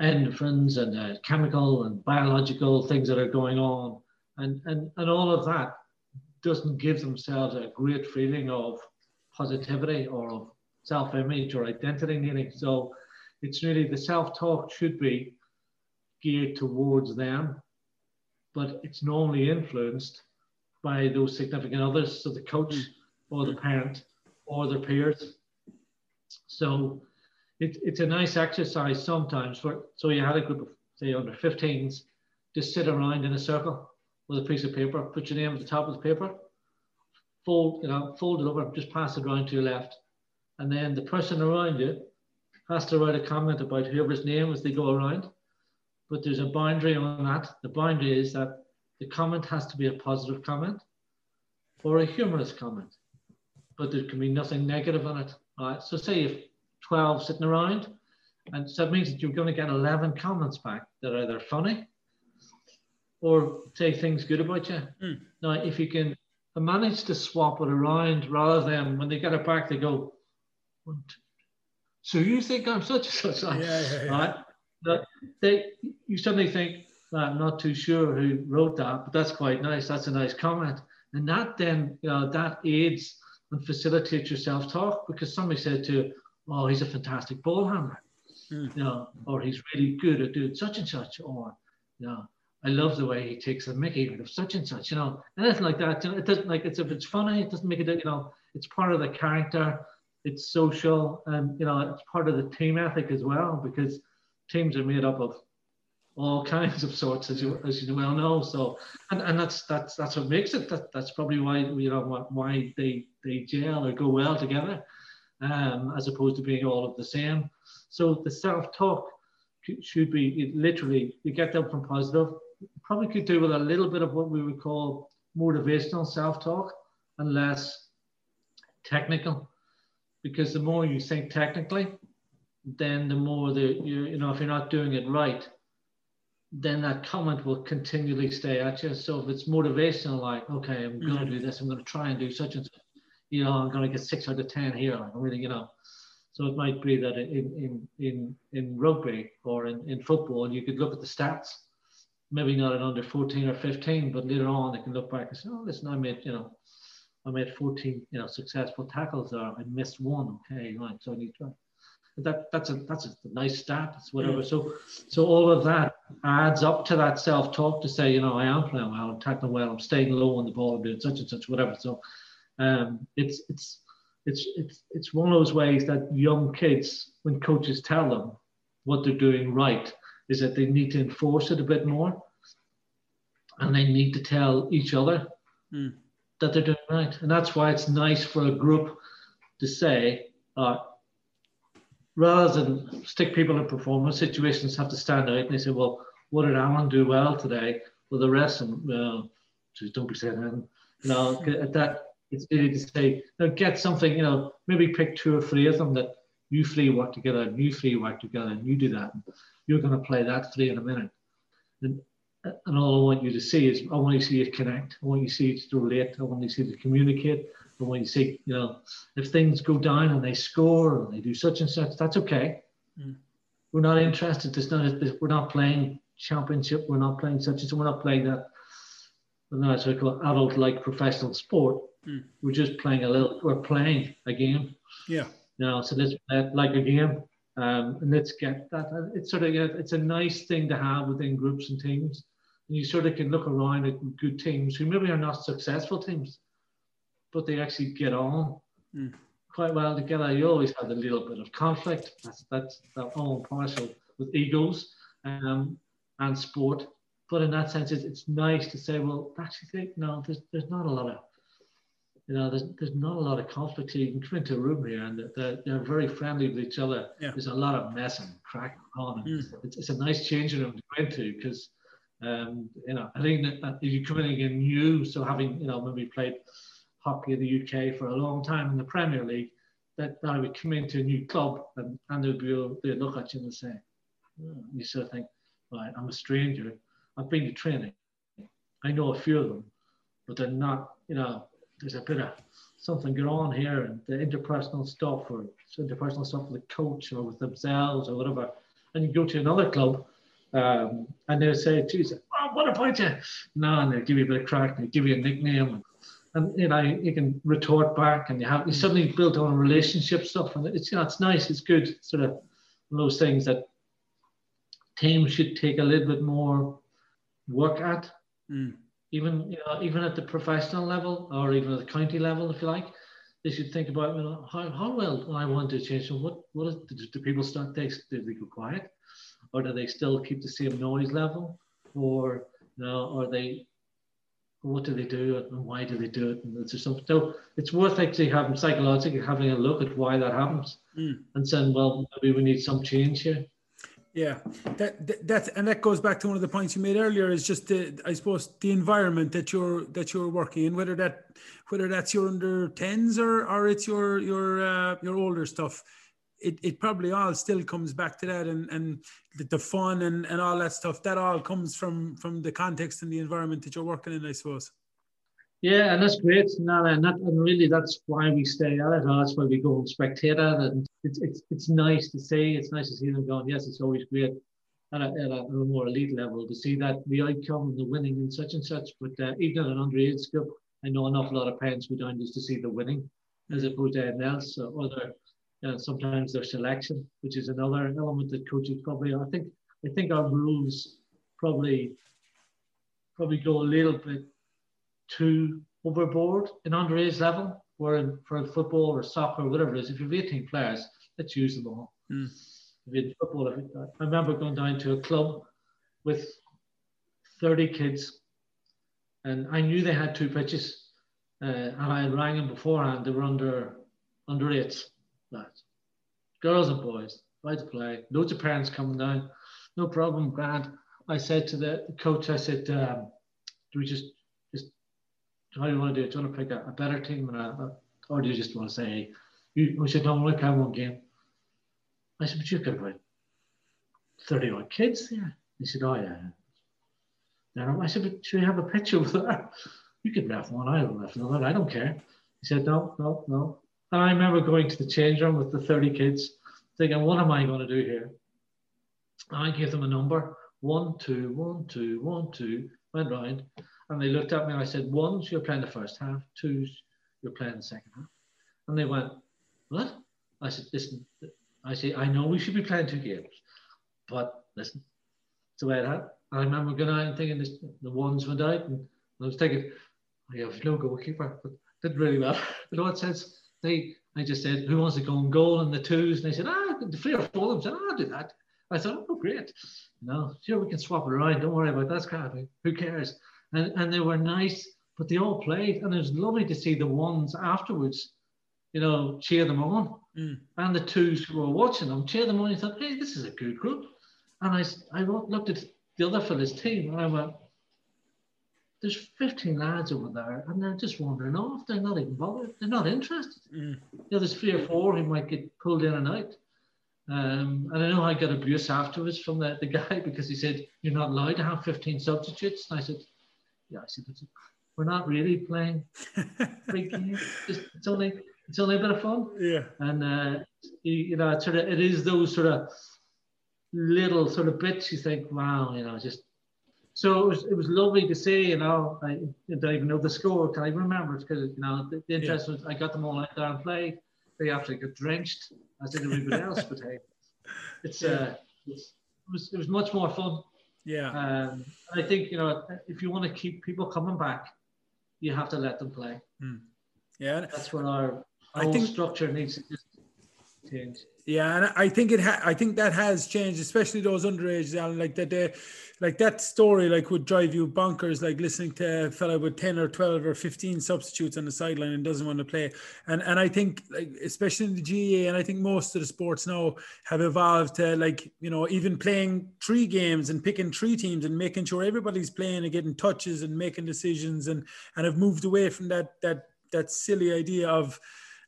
endorphins and uh, chemical and biological things that are going on. And, and, and all of that doesn't give themselves a great feeling of positivity or of self-image or identity needing. So it's really the self-talk should be geared towards them, but it's normally influenced by those significant others, so the coach mm. or the parent or their peers. So it, it's a nice exercise sometimes for so you had a group of say under 15s just sit around in a circle with a piece of paper, put your name at the top of the paper, fold, you know, fold it over, just pass it around to your left. And then the person around you has to write a comment about whoever's name as they go around. But there's a boundary on that. The boundary is that the comment has to be a positive comment or a humorous comment, but there can be nothing negative on it. Right. So say if 12 sitting around, and so that means that you're going to get 11 comments back that are either funny or say things good about you. Mm. Now, if you can manage to swap it around rather than when they get it back, they go, so you think I'm such and such? Yeah, yeah, yeah. Right? That they, you suddenly think, I'm not too sure who wrote that, but that's quite nice. That's a nice comment. And that then, you know, that aids and facilitates your self-talk because somebody said to you, oh, he's a fantastic ball handler, Mm. you know, or he's really good at doing such and such, or, you know, I love the way he takes a mickey out of such and such, you know, anything like that. You know, it doesn't like it's if it's funny, it doesn't make it, you know, it's part of the character, it's social, and you know, it's part of the team ethic as well because teams are made up of all kinds of sorts, as you as you well know. So, and, and that's that's that's what makes it. That, that's probably why you know why- they they gel or go well together, um, as opposed to being all of the same. So the self talk should be it literally you get them from positive. Probably could do with a little bit of what we would call motivational self talk and less technical, because the more you think technically, then the more the you you know if you're not doing it right then that comment will continually stay at you. So if it's motivational, like, okay, I'm going to mm-hmm. do this, I'm going to try and do such and such, you know, I'm going to get six out of 10 here, like, I'm really, you know. So it might be that in, in, in, in rugby or in, in football, you could look at the stats, maybe not at under 14 or 15, but later on they can look back and say, oh, listen, I made, you know, I made 14, you know, successful tackles there. I missed one. Okay, right. So I need to that that's a that's a nice stat. It's whatever. So so all of that adds up to that self talk to say, you know, I am playing well, I'm tackling well, I'm staying low on the ball, I'm doing such and such, whatever. So um, it's it's it's it's it's one of those ways that young kids, when coaches tell them what they're doing right, is that they need to enforce it a bit more, and they need to tell each other Mm. That they're doing right. And that's why it's nice for a group to say, uh, rather than stick people in performance situations, have to stand out and they say, well, what did Alan do well today? Well, the rest of them, well, geez, don't be saying that. You know, at that, it's easy to say, get something, you know, maybe pick two or three of them that you three work together and you three work together and you do that. And you're going to play that three in a minute. And, and all I want you to see is I want you to see you connect. I want you to see you to relate. I want you to see you to communicate. I want you to see, you know, if things go down and they score and they do such and such, that's okay. Mm. We're not interested. There's not, we're not playing championship. We're not playing such and so. We're not playing that. No, it's what I call adult-like professional sport. Mm. We're just playing a little. We're playing a game. Yeah. You know, so let's play like a game, um, and let's get that. It's sort of it's a nice thing to have within groups and teams. You sort of can look around at good teams who maybe are not successful teams, but they actually get on Mm. quite well together. You always have a little bit of conflict. That's that's that all partial with egos um, and sport. But in that sense, it's, it's nice to say, well, actually, think, no, there's there's not a lot of you know, there's, there's not a lot of conflict here. You can come into a room here and they're, they're very friendly with each other. Yeah. There's a lot of mess and crack on. And Mm. it's, it's a nice changing room to go into because, um, you know, I think that, if you come in again new, so having, you know, maybe played hockey in the UK for a long time in the Premier League, that now we come into a new club and, and they'll be, they'll look at you and say, oh, you sort of think, right, I'm a stranger. I've been to training. I know a few of them, but they're not, you know, there's a bit of something going on here and the interpersonal stuff or interpersonal stuff with the coach or with themselves or whatever. And you go to another club um, and they'll say, geez, oh, what about you? No, and they'll give you a bit of crack and they give you a nickname. And, and you know, you can retort back and you have, you suddenly build on relationship stuff. And it's, you know, it's nice, it's good, sort of one of those things that teams should take a little bit more work at Mm. even you know, even at the professional level or even at the county level, if you like, they should think about you know how, how well I want to change. So what what is, do, do people start they do they go quiet, or do they still keep the same noise level, or you know, or they what do they do and why do they do it? And it's something. So it's worth actually having psychologically having a look at why that happens Mm. and saying, well, maybe we need some change here. Yeah, that, that that and that goes back to one of the points you made earlier. Is just the I suppose the environment that you're that you're working in, whether that whether that's your under tens or or it's your your uh, your older stuff. It, it probably all still comes back to that and, and the fun and, and all that stuff. That all comes from from the context and the environment that you're working in, I suppose. Yeah, and that's great. No, and, that, and really that's why we stay at it. That's why we go and spectate at it. And it's, it's, it's nice to see. It's nice to see them going, yes, it's always great at a, at a, more elite level to see that the outcome, the winning and such and such. But uh, even at an underage scope, I know an awful lot of parents go down just to see the winning as opposed to anything else. Or their, you know, sometimes their selection, which is another element that coaches probably, I think, I think our rules probably probably go a little bit too overboard in underage level, where for football or soccer or whatever it is, if you have 18 players, let's use them all. Mm. If you football, if I remember going down to a club with 30 kids, and I knew they had two pitches, uh, and I rang them beforehand. They were under under eights, lads, girls and boys, right to play. Loads of parents coming down, no problem, Grant. I said to the coach, I said, um, do we just just, how do you want to do it? Do you want to pick a, a better team, a, or do you just want to say, you, we should only play one game? I said, but you've got about 30 odd kids there. He said, oh, yeah. Then I said, but should we have a pitch over there? You can ref one, I ref another, I don't care. He said, no, no, no. And I remember going to the change room with the 30 kids, thinking, what am I going to do here? And I gave them a number one, two, one, two, one, two, went round. And they looked at me and I said, one, you're playing the first half, two, you're playing the second half. And they went, what? I said, listen, I say, I know we should be playing two games, but listen, it's the way it happened. I remember going out and thinking this, the ones went out and I was thinking, I have no goalkeeper, but did really well. Know what sense? They, I just said, who wants to go and goal in the twos? And they said, ah, the three or four of them said, ah, I'll do that. I thought, oh, great. No, sure, we can swap it around. Don't worry about that. Crap. Who cares? and, and they were nice, but they all played, and it was lovely to see the ones afterwards, you know, cheer them on, mm. and the twos who were watching them cheer them on. And thought, hey, this is a good group, and I I looked at the other fella's team, and I went, there's 15 lads over there, and they're just wandering off. They're not even bothered. They're not interested. Mm. You know, there's three or four who might get pulled in and out. Um, and I know I got abuse afterwards from the, the guy because he said, You're not allowed to have 15 substitutes. And I said, yeah, I said, we're not really playing big games. It's, it's, only it's only a bit of fun. Yeah. And uh, you, you, know, it's sort of it is those sort of little sort of bits you think, wow, you know, just so it was it was lovely to see. You know, I, don't even know the score. Can I remember it? Because you know, the, the interest yeah. was I got them all out there and played. They actually got drenched as did everybody else. But hey, it's uh, it's, it was it was much more fun yeah. Um, I think, you know, if you want to keep people coming back, you have to let them play. Mm. Yeah. That's what our, our I think, structure needs to change. Yeah, and I think it. Ha- I think that has changed, especially those underage. And like that, like that story, like would drive you bonkers. Like listening to a fella with ten or twelve or fifteen substitutes on the sideline and doesn't want to play. And and I think, like especially in the GAA, and I think most of the sports now have evolved to like you know even playing three games and picking three teams and making sure everybody's playing and getting touches and making decisions and and have moved away from that that that silly idea of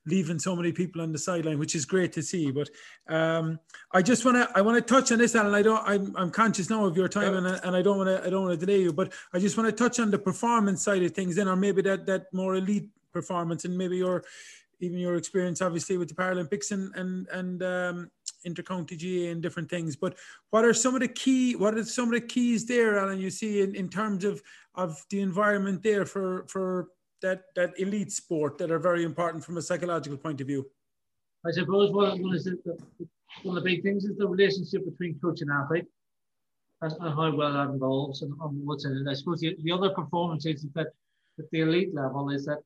leaving so many people on the sideline, which is great to see. But um, I just want to I want to touch on this, Alan. I don't I'm, I'm conscious now of your time, and, and I don't want to I don't want to delay you. But I just want to touch on the performance side of things, then, or maybe that that more elite performance, and maybe your even your experience, obviously, with the Paralympics and and and um, intercounty GAA and different things. But what are some of the key? What are some of the keys there, Alan? You see in, in terms of of the environment there for for that that elite sport that are very important from a psychological point of view? I suppose one, one, the, one of the big things is the relationship between coach and athlete and, and how well that involves and, and what's in it. I suppose the, the other performance is that at the elite level is that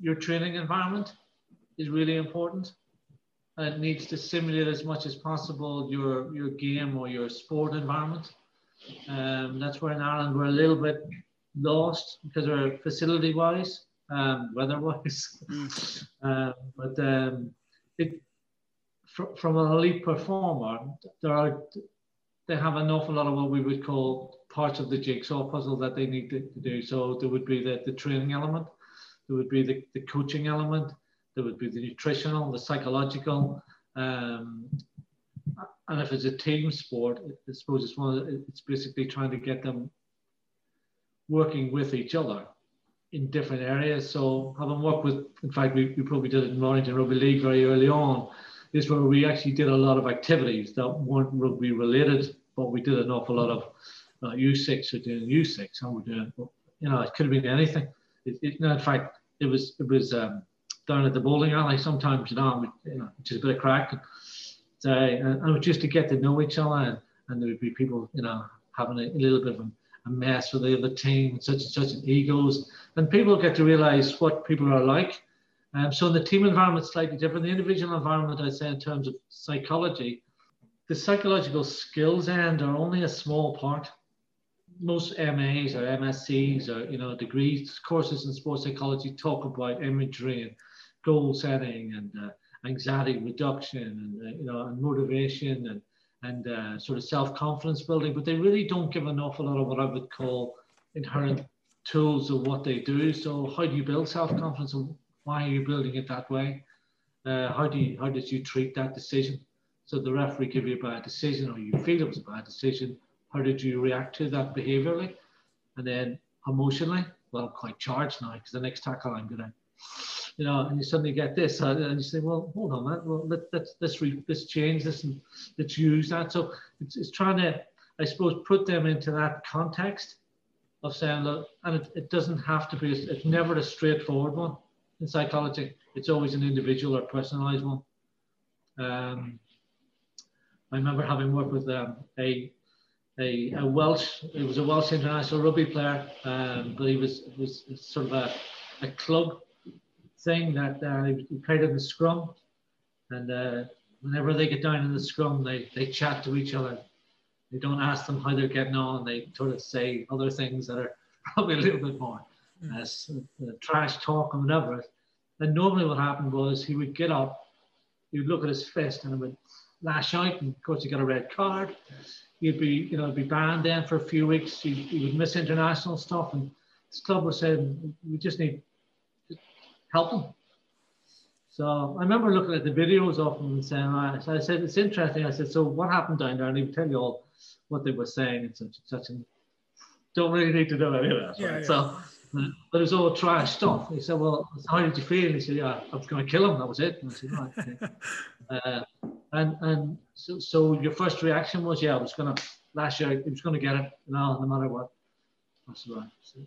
your training environment is really important and it needs to simulate as much as possible your your game or your sport environment. Um, that's where in Ireland we're a little bit lost because we're facility wise, um, weather wise. Mm. um, but um, it, fr- from an elite performer, there are they have an awful lot of what we would call parts of the jigsaw puzzle that they need to, to do. So there would be the, the training element, there would be the, the coaching element, there would be the nutritional, the psychological, Um, and if it's a team sport, I suppose it's one. The, it's basically trying to get them working with each other in different areas. So having worked with, in fact, we, we probably did it in Warrington Rugby League very early on, is where we actually did a lot of activities that weren't rugby related, but we did an awful lot of uh, U6 or doing U6, and we're doing, you know, it could have been anything. It, it, no, in fact, it was it was um, down at the bowling alley sometimes, you know, you know is a bit of crack. And, so, and, and just to get to know each other, and, and there would be people, you know, having a, a little bit of a, mess with the other team, such and such, and egos, and people get to realize what people are like. Um, so in the team environment slightly different. The individual environment, I'd say, in terms of psychology, the psychological skills end are only a small part. Most MAs or MSCs or you know degrees courses in sports psychology talk about imagery and goal setting and uh, anxiety reduction and uh, you know and motivation and and uh, sort of self confidence building, but they really don't give an awful lot of what I would call inherent tools of what they do. So how do you build self confidence and why are you building it that way? Uh, how do you how did you treat that decision? So the referee give you a bad decision or you feel it was a bad decision. How did you react to that behaviorally? And then emotionally, well, I'm quite charged now because the next tackle I'm gonna, you know, and you suddenly get this, and you say, well, hold on, man. Well, let, let's let's re- let's change this and let's use that. So it's, it's trying to, I suppose, put them into that context of saying, look, and it, it doesn't have to be, it's never a straightforward one in psychology. It's always an individual or personalized one. Um, I remember having worked with um, a, a, a Welsh, it was a Welsh international rugby player, um, but he was, was sort of a, a club thing that uh, he played in the scrum. And uh, whenever they get down in the scrum, they, they chat to each other they don't ask them how they're getting on. They sort of say other things that are probably a little bit more mm. as uh, trash talk and whatever. And normally what happened was he would get up, he would look at his fist and it would lash out. And of course, he got a red card. He'd be, you know, be banned then for a few weeks. He, he would miss international stuff. And his club was saying, we just need help him. So I remember looking at the videos of him and saying, right. so I said, it's interesting. I said, so what happened down there? And he would tell you all what they were saying and such and such. And don't really need to know any of that. Yeah, right? yeah. So, but it was all trash stuff. He said, well, how did you feel? He said, yeah, I was going to kill him. That was it. And I said, right. Okay. uh, and and so, so your first reaction was, yeah, I was going to lash out. He was going to get it, you know, no matter what. I said, right. So,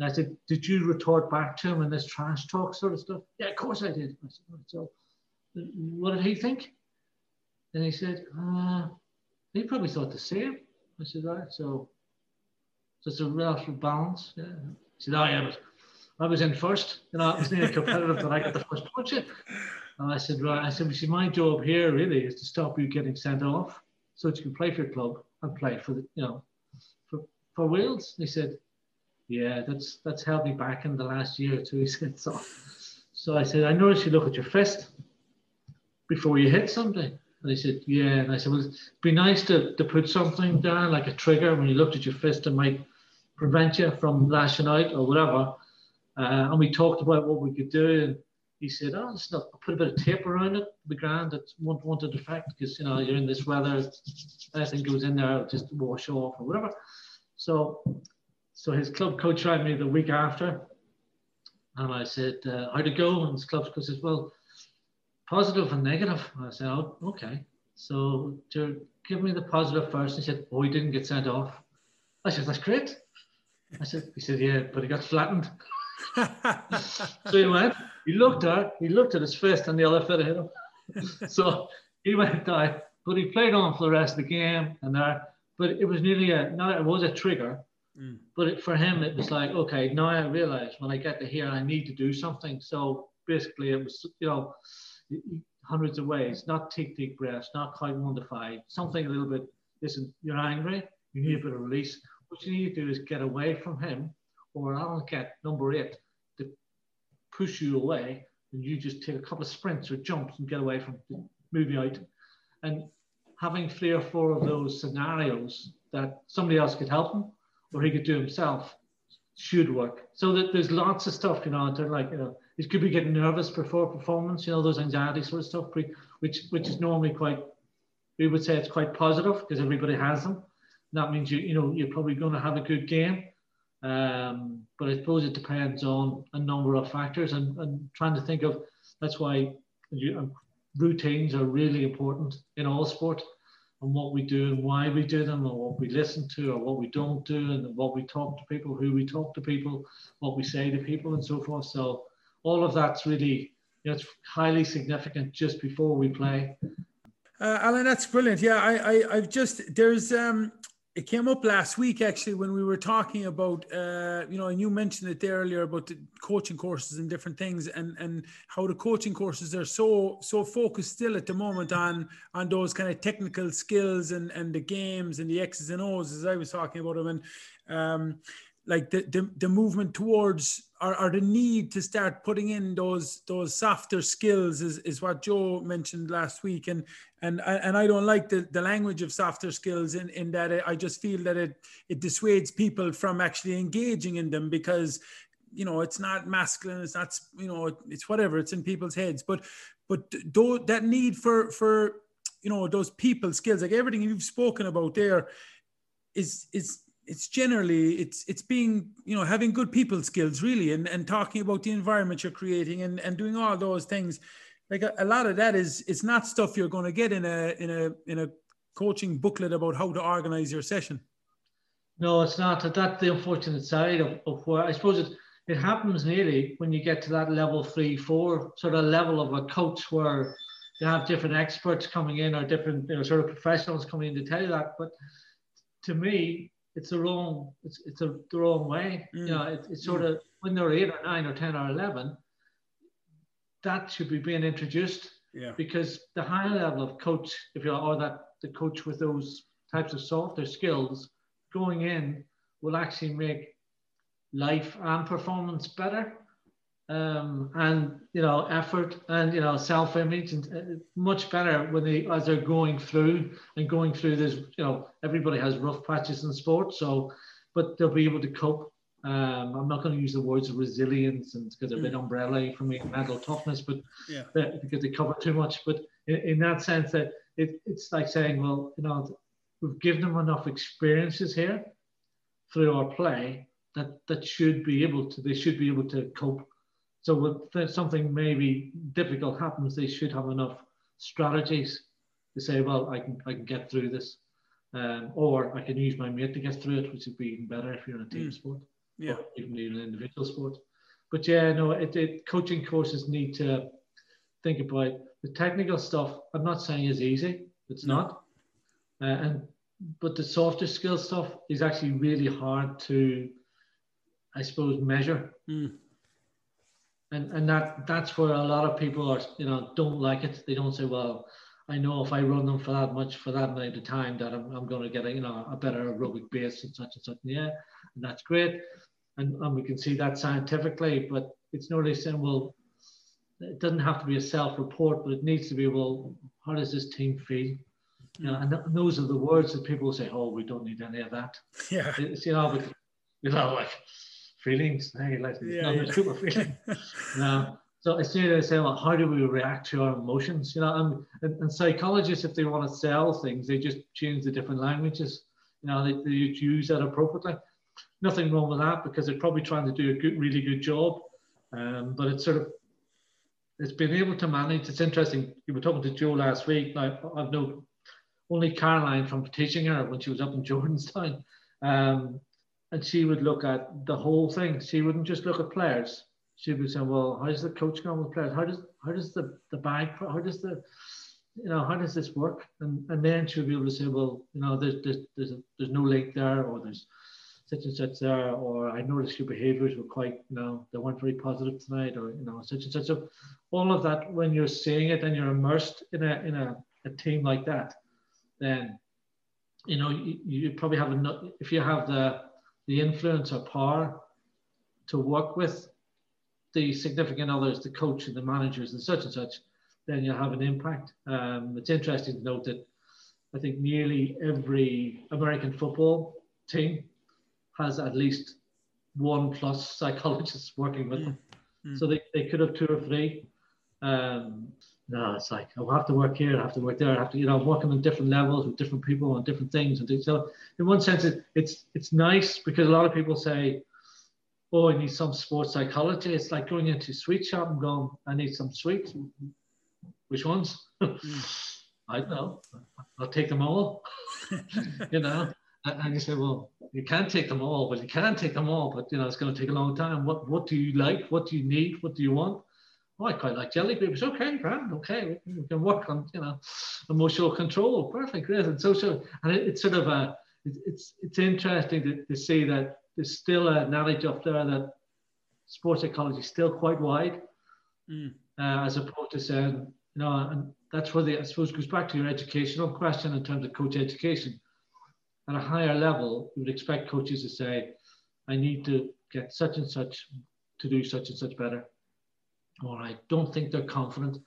and I said, did you retort back to him in this trash talk sort of stuff? Yeah, of course I did. I said. So what did he think? And he said, uh, he probably thought the same. I said, right, so, so it's a relative balance. Yeah. He said, oh yeah, but I was in first. You know, it was nearly competitive that I got the first punch. And I said, right, I said, well, see, my job here really is to stop you getting sent off so that you can play for your club and play for the, you know, for, for Wales. And he said, yeah, that's that's held me back in the last year or two. Said, so, so I said, I noticed you look at your fist before you hit something. And he said, yeah. And I said, well, it'd be nice to, to put something down, like a trigger, when you looked at your fist that might prevent you from lashing out or whatever. Uh, and we talked about what we could do. And he said, oh, it's not, put a bit of tape around it, the ground that won't want to defect because, you know, you're in this weather, anything goes in there, it'll just wash off or whatever. So, so his club coach rang me the week after. And I said, uh, how'd it go? And his club coach says, well, positive and negative. I said, oh, okay. So to give me the positive first, he said, oh, he didn't get sent off. I said, that's great. I said, he said, yeah, but he got flattened. so he went, he looked at, he looked at his fist and the other foot hit him. so he went down, but he played on for the rest of the game and there, but it was nearly a, no, it was a trigger. Mm. But it, for him, it was like, okay, now I realize when I get to here, I need to do something. So basically, it was, you know, hundreds of ways, not take deep breaths, not quite one to five, something a little bit, listen, you're angry, you need a bit of release. What you need to do is get away from him, or I'll get number eight to push you away, and you just take a couple of sprints or jumps and get away from moving out. And having three or four of those scenarios that somebody else could help him or he could do himself should work. So that there's lots of stuff, you know, like, you know, it could be getting nervous before performance, you know, those anxiety sort of stuff, which which is normally quite, we would say it's quite positive because everybody has them. And That means you, you know, you're probably going to have a good game. Um, but I suppose it depends on a number of factors and, and trying to think of, that's why you, um, routines are really important in all sport and what we do and why we do them, or what we listen to, or what we don't do, and what we talk to people, who we talk to people, what we say to people, and so forth. So all of that's really you know, it's highly significant just before we play. Uh, Alan, that's brilliant. Yeah, I, I, I've just there's um, it came up last week actually when we were talking about uh, you know and you mentioned it there earlier about the coaching courses and different things and and how the coaching courses are so so focused still at the moment on on those kind of technical skills and and the games and the x's and o's as i was talking about them. And um like the, the, the movement towards or, or, the need to start putting in those those softer skills is, is what Joe mentioned last week. And and and I don't like the, the language of softer skills in, in that I just feel that it it dissuades people from actually engaging in them because you know it's not masculine it's not you know it's whatever it's in people's heads. But but though that need for for you know those people skills like everything you've spoken about there is is it's generally it's it's being you know having good people skills really and and talking about the environment you're creating and and doing all those things. Like a, a lot of that is it's not stuff you're going to get in a in a in a coaching booklet about how to organize your session. No it's not. That's the unfortunate side of, of where i suppose it it happens nearly when you get to that level three four sort of level of a coach where you have different experts coming in or different you know, sort of professionals coming in to tell you that. But to me it's the wrong it's it's a the wrong way. Mm. You know, it, it's sort mm. of when they're eight or nine or ten or eleven, that should be being introduced. Yeah. Because the higher level of coach, if you or that the coach with those types of softer skills going in will actually make life and performance better um, and you know effort and you know self-image and uh, much better when they as they're going through and going through this you know everybody has rough patches in sport so but they'll be able to cope um, I'm not going to use the words resilience and because they're a bit mm. umbrella for me mental toughness but yeah. because they cover too much but in, in that sense that it, it's like saying well you know we've given them enough experiences here through our play that that should be able to they should be able to cope so if something maybe difficult happens, they should have enough strategies to say, well, I can I can get through this, um, or I can use my mate to get through it, which would be even better if you're in a team mm. sport, yeah, even in an individual sport. But yeah, no, it, it, coaching courses need to think about the technical stuff. I'm not saying is easy; it's no. not, uh, and but the softer skill stuff is actually really hard to, I suppose, measure. Mm and and that that's where a lot of people are you know don't like it. They don't say well i know if i run them for that much for that amount of time that i'm, I'm going to get a you know a better aerobic base and such and such. And yeah and that's great. And, and we can see that scientifically but it's not really saying well it doesn't have to be a self-report but it needs to be well how does this team feel? You know, and, th- and those are the words that people say oh we don't need any of that. Yeah. It's you know but you know like feelings. Hey, like yeah, yeah. super feeling. no. So it's you know, say, well, how do we react to our emotions? You know, and, and, and, psychologists, if they want to sell things, they just change the different languages. You know, they, they use that appropriately. Nothing wrong with that because they're probably trying to do a good, really good job. Um, but it's sort of it's been able to manage. It's interesting. You were talking to Joe last week. Now I've known only Caroline from teaching her when she was up in Jordanstown. Um, and she would look at the whole thing. She wouldn't just look at players. She would say, "Well, how does the coach go with players? How does how does the the bag? How does the you know how does this work?" And and then she would be able to say, "Well, you know, there's there's there's, a, there's no link there, or there's such and such there, or I noticed your behaviours were quite, you know, they weren't very positive tonight, or you know, such and such. So all of that, when you're seeing it and you're immersed in a in a, a team like that, then you know you, you probably have enough. If you have the the influence or power to work with the significant others, the coach and the managers and such and such, then you'll have an impact. Um, it's interesting to note that I think nearly every American football team has at least one plus psychologists working with them. Mm. So they, they could have two or three. Um, no, it's like I have to work here, I have to work there, I have to, you know, I'm working on different levels with different people on different things. And so, in one sense, it, it's it's nice because a lot of people say, "Oh, I need some sports psychology." It's like going into a sweet shop and going, "I need some sweets." Which ones? Mm. I don't know. I'll take them all. you know, and you say, "Well, you can't take them all." but you can take them all, but you know, it's going to take a long time. What What do you like? What do you need? What do you want? Oh, I quite like jelly beans. Okay, grand, okay, we can work on, you know, emotional control. Perfect, great. And social, and it, it's sort of a, it, it's it's interesting to, to see that there's still a knowledge up there that sports psychology is still quite wide, mm. uh, as opposed to saying, you know, and that's where the, I suppose, goes back to your educational question in terms of coach education. At a higher level, you would expect coaches to say, I need to get such and such to do such and such better or I don't think they're confident.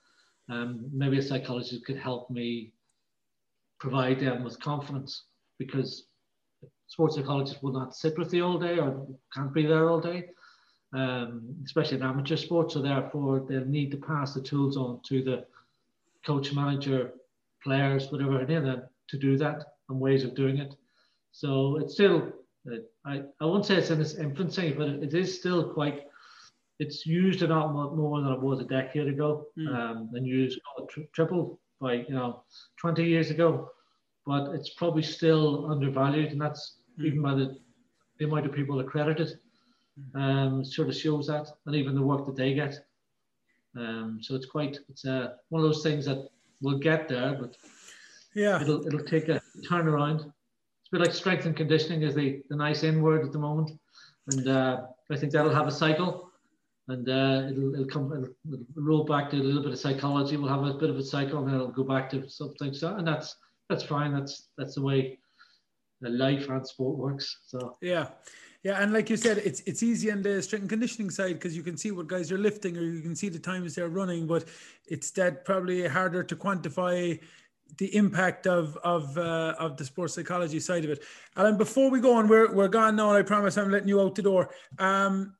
Um, maybe a psychologist could help me provide them with confidence because sports psychologists will not sit with you all day or can't be there all day, um, especially in amateur sports. So therefore, they'll need to pass the tools on to the coach, manager, players, whatever, any of to do that and ways of doing it. So it's still, I, I won't say it's in its infancy, but it is still quite it's used a lot more than it was a decade ago, mm. um, and used tri- triple by you know 20 years ago. But it's probably still undervalued, and that's mm. even by the, the amount of people accredited. Hmm. Um, sort of shows that, and even the work that they get. Um, so it's quite it's uh, one of those things that will get there, but yeah, it'll it'll take a turnaround. It's a bit like strength and conditioning is the, the nice N word at the moment, and uh, I think that'll have a cycle and uh, it'll, it'll come it'll, roll back to a little bit of psychology. We'll have a bit of a cycle, and then it'll go back to something. So, and that's that's fine. That's that's the way the life and sport works. So yeah. Yeah, and like you said, it's it's easy on the strength and conditioning side because you can see what guys are lifting or you can see the times they're running, but it's that probably harder to quantify the impact of of uh, of the sports psychology side of it. Alan, before we go on, we're we're gone now. I promise I'm letting you out the door. Um,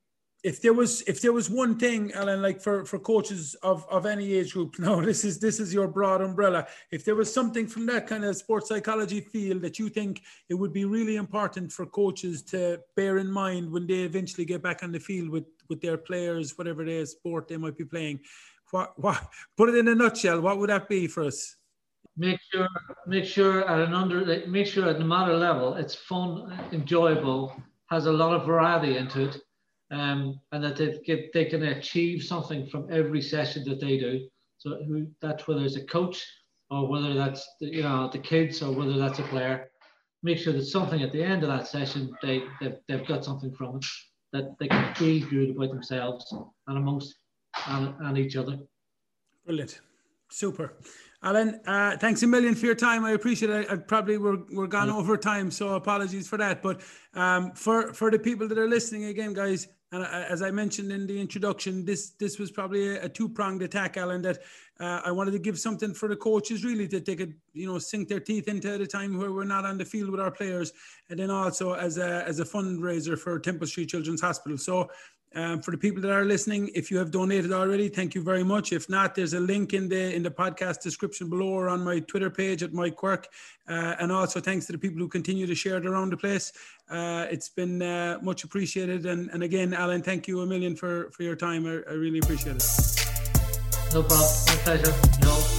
if there was if there was one thing alan like for for coaches of of any age group no this is this is your broad umbrella. If there was something from that kind of sports psychology field that you think it would be really important for coaches to bear in mind when they eventually get back on the field with with their players whatever it is sport they might be playing what what put it in a nutshell what would that be for us? Make sure make sure at an under make sure at no matter level it's fun enjoyable has a lot of variety into it um, and that they, get, they can achieve something from every session that they do. So who, that's whether it's a coach or whether that's the, you know the kids or whether that's a player. Make sure that something at the end of that session they they've, they've got something from it that they can feel good about themselves and amongst and, and each other. Brilliant, super. Alan, uh, thanks a million for your time. I appreciate it. I, probably we're, we're gone over time, so apologies for that. But um, for for the people that are listening again, guys, and as I mentioned in the introduction, this this was probably a, a two pronged attack, Alan. That uh, I wanted to give something for the coaches really that they could you know sink their teeth into at a time where we're not on the field with our players, and then also as a as a fundraiser for Temple Street Children's Hospital. So um, for the people that are listening, if you have donated already, thank you very much. If not, there's a link in the in the podcast description below or on my Twitter page at Mike Quirk. Uh, and also thanks to the people who continue to share it around the place. Uh, it's been uh, much appreciated. And, and again, Alan, thank you a million for, for your time. I, I really appreciate it. No problem. My pleasure. No.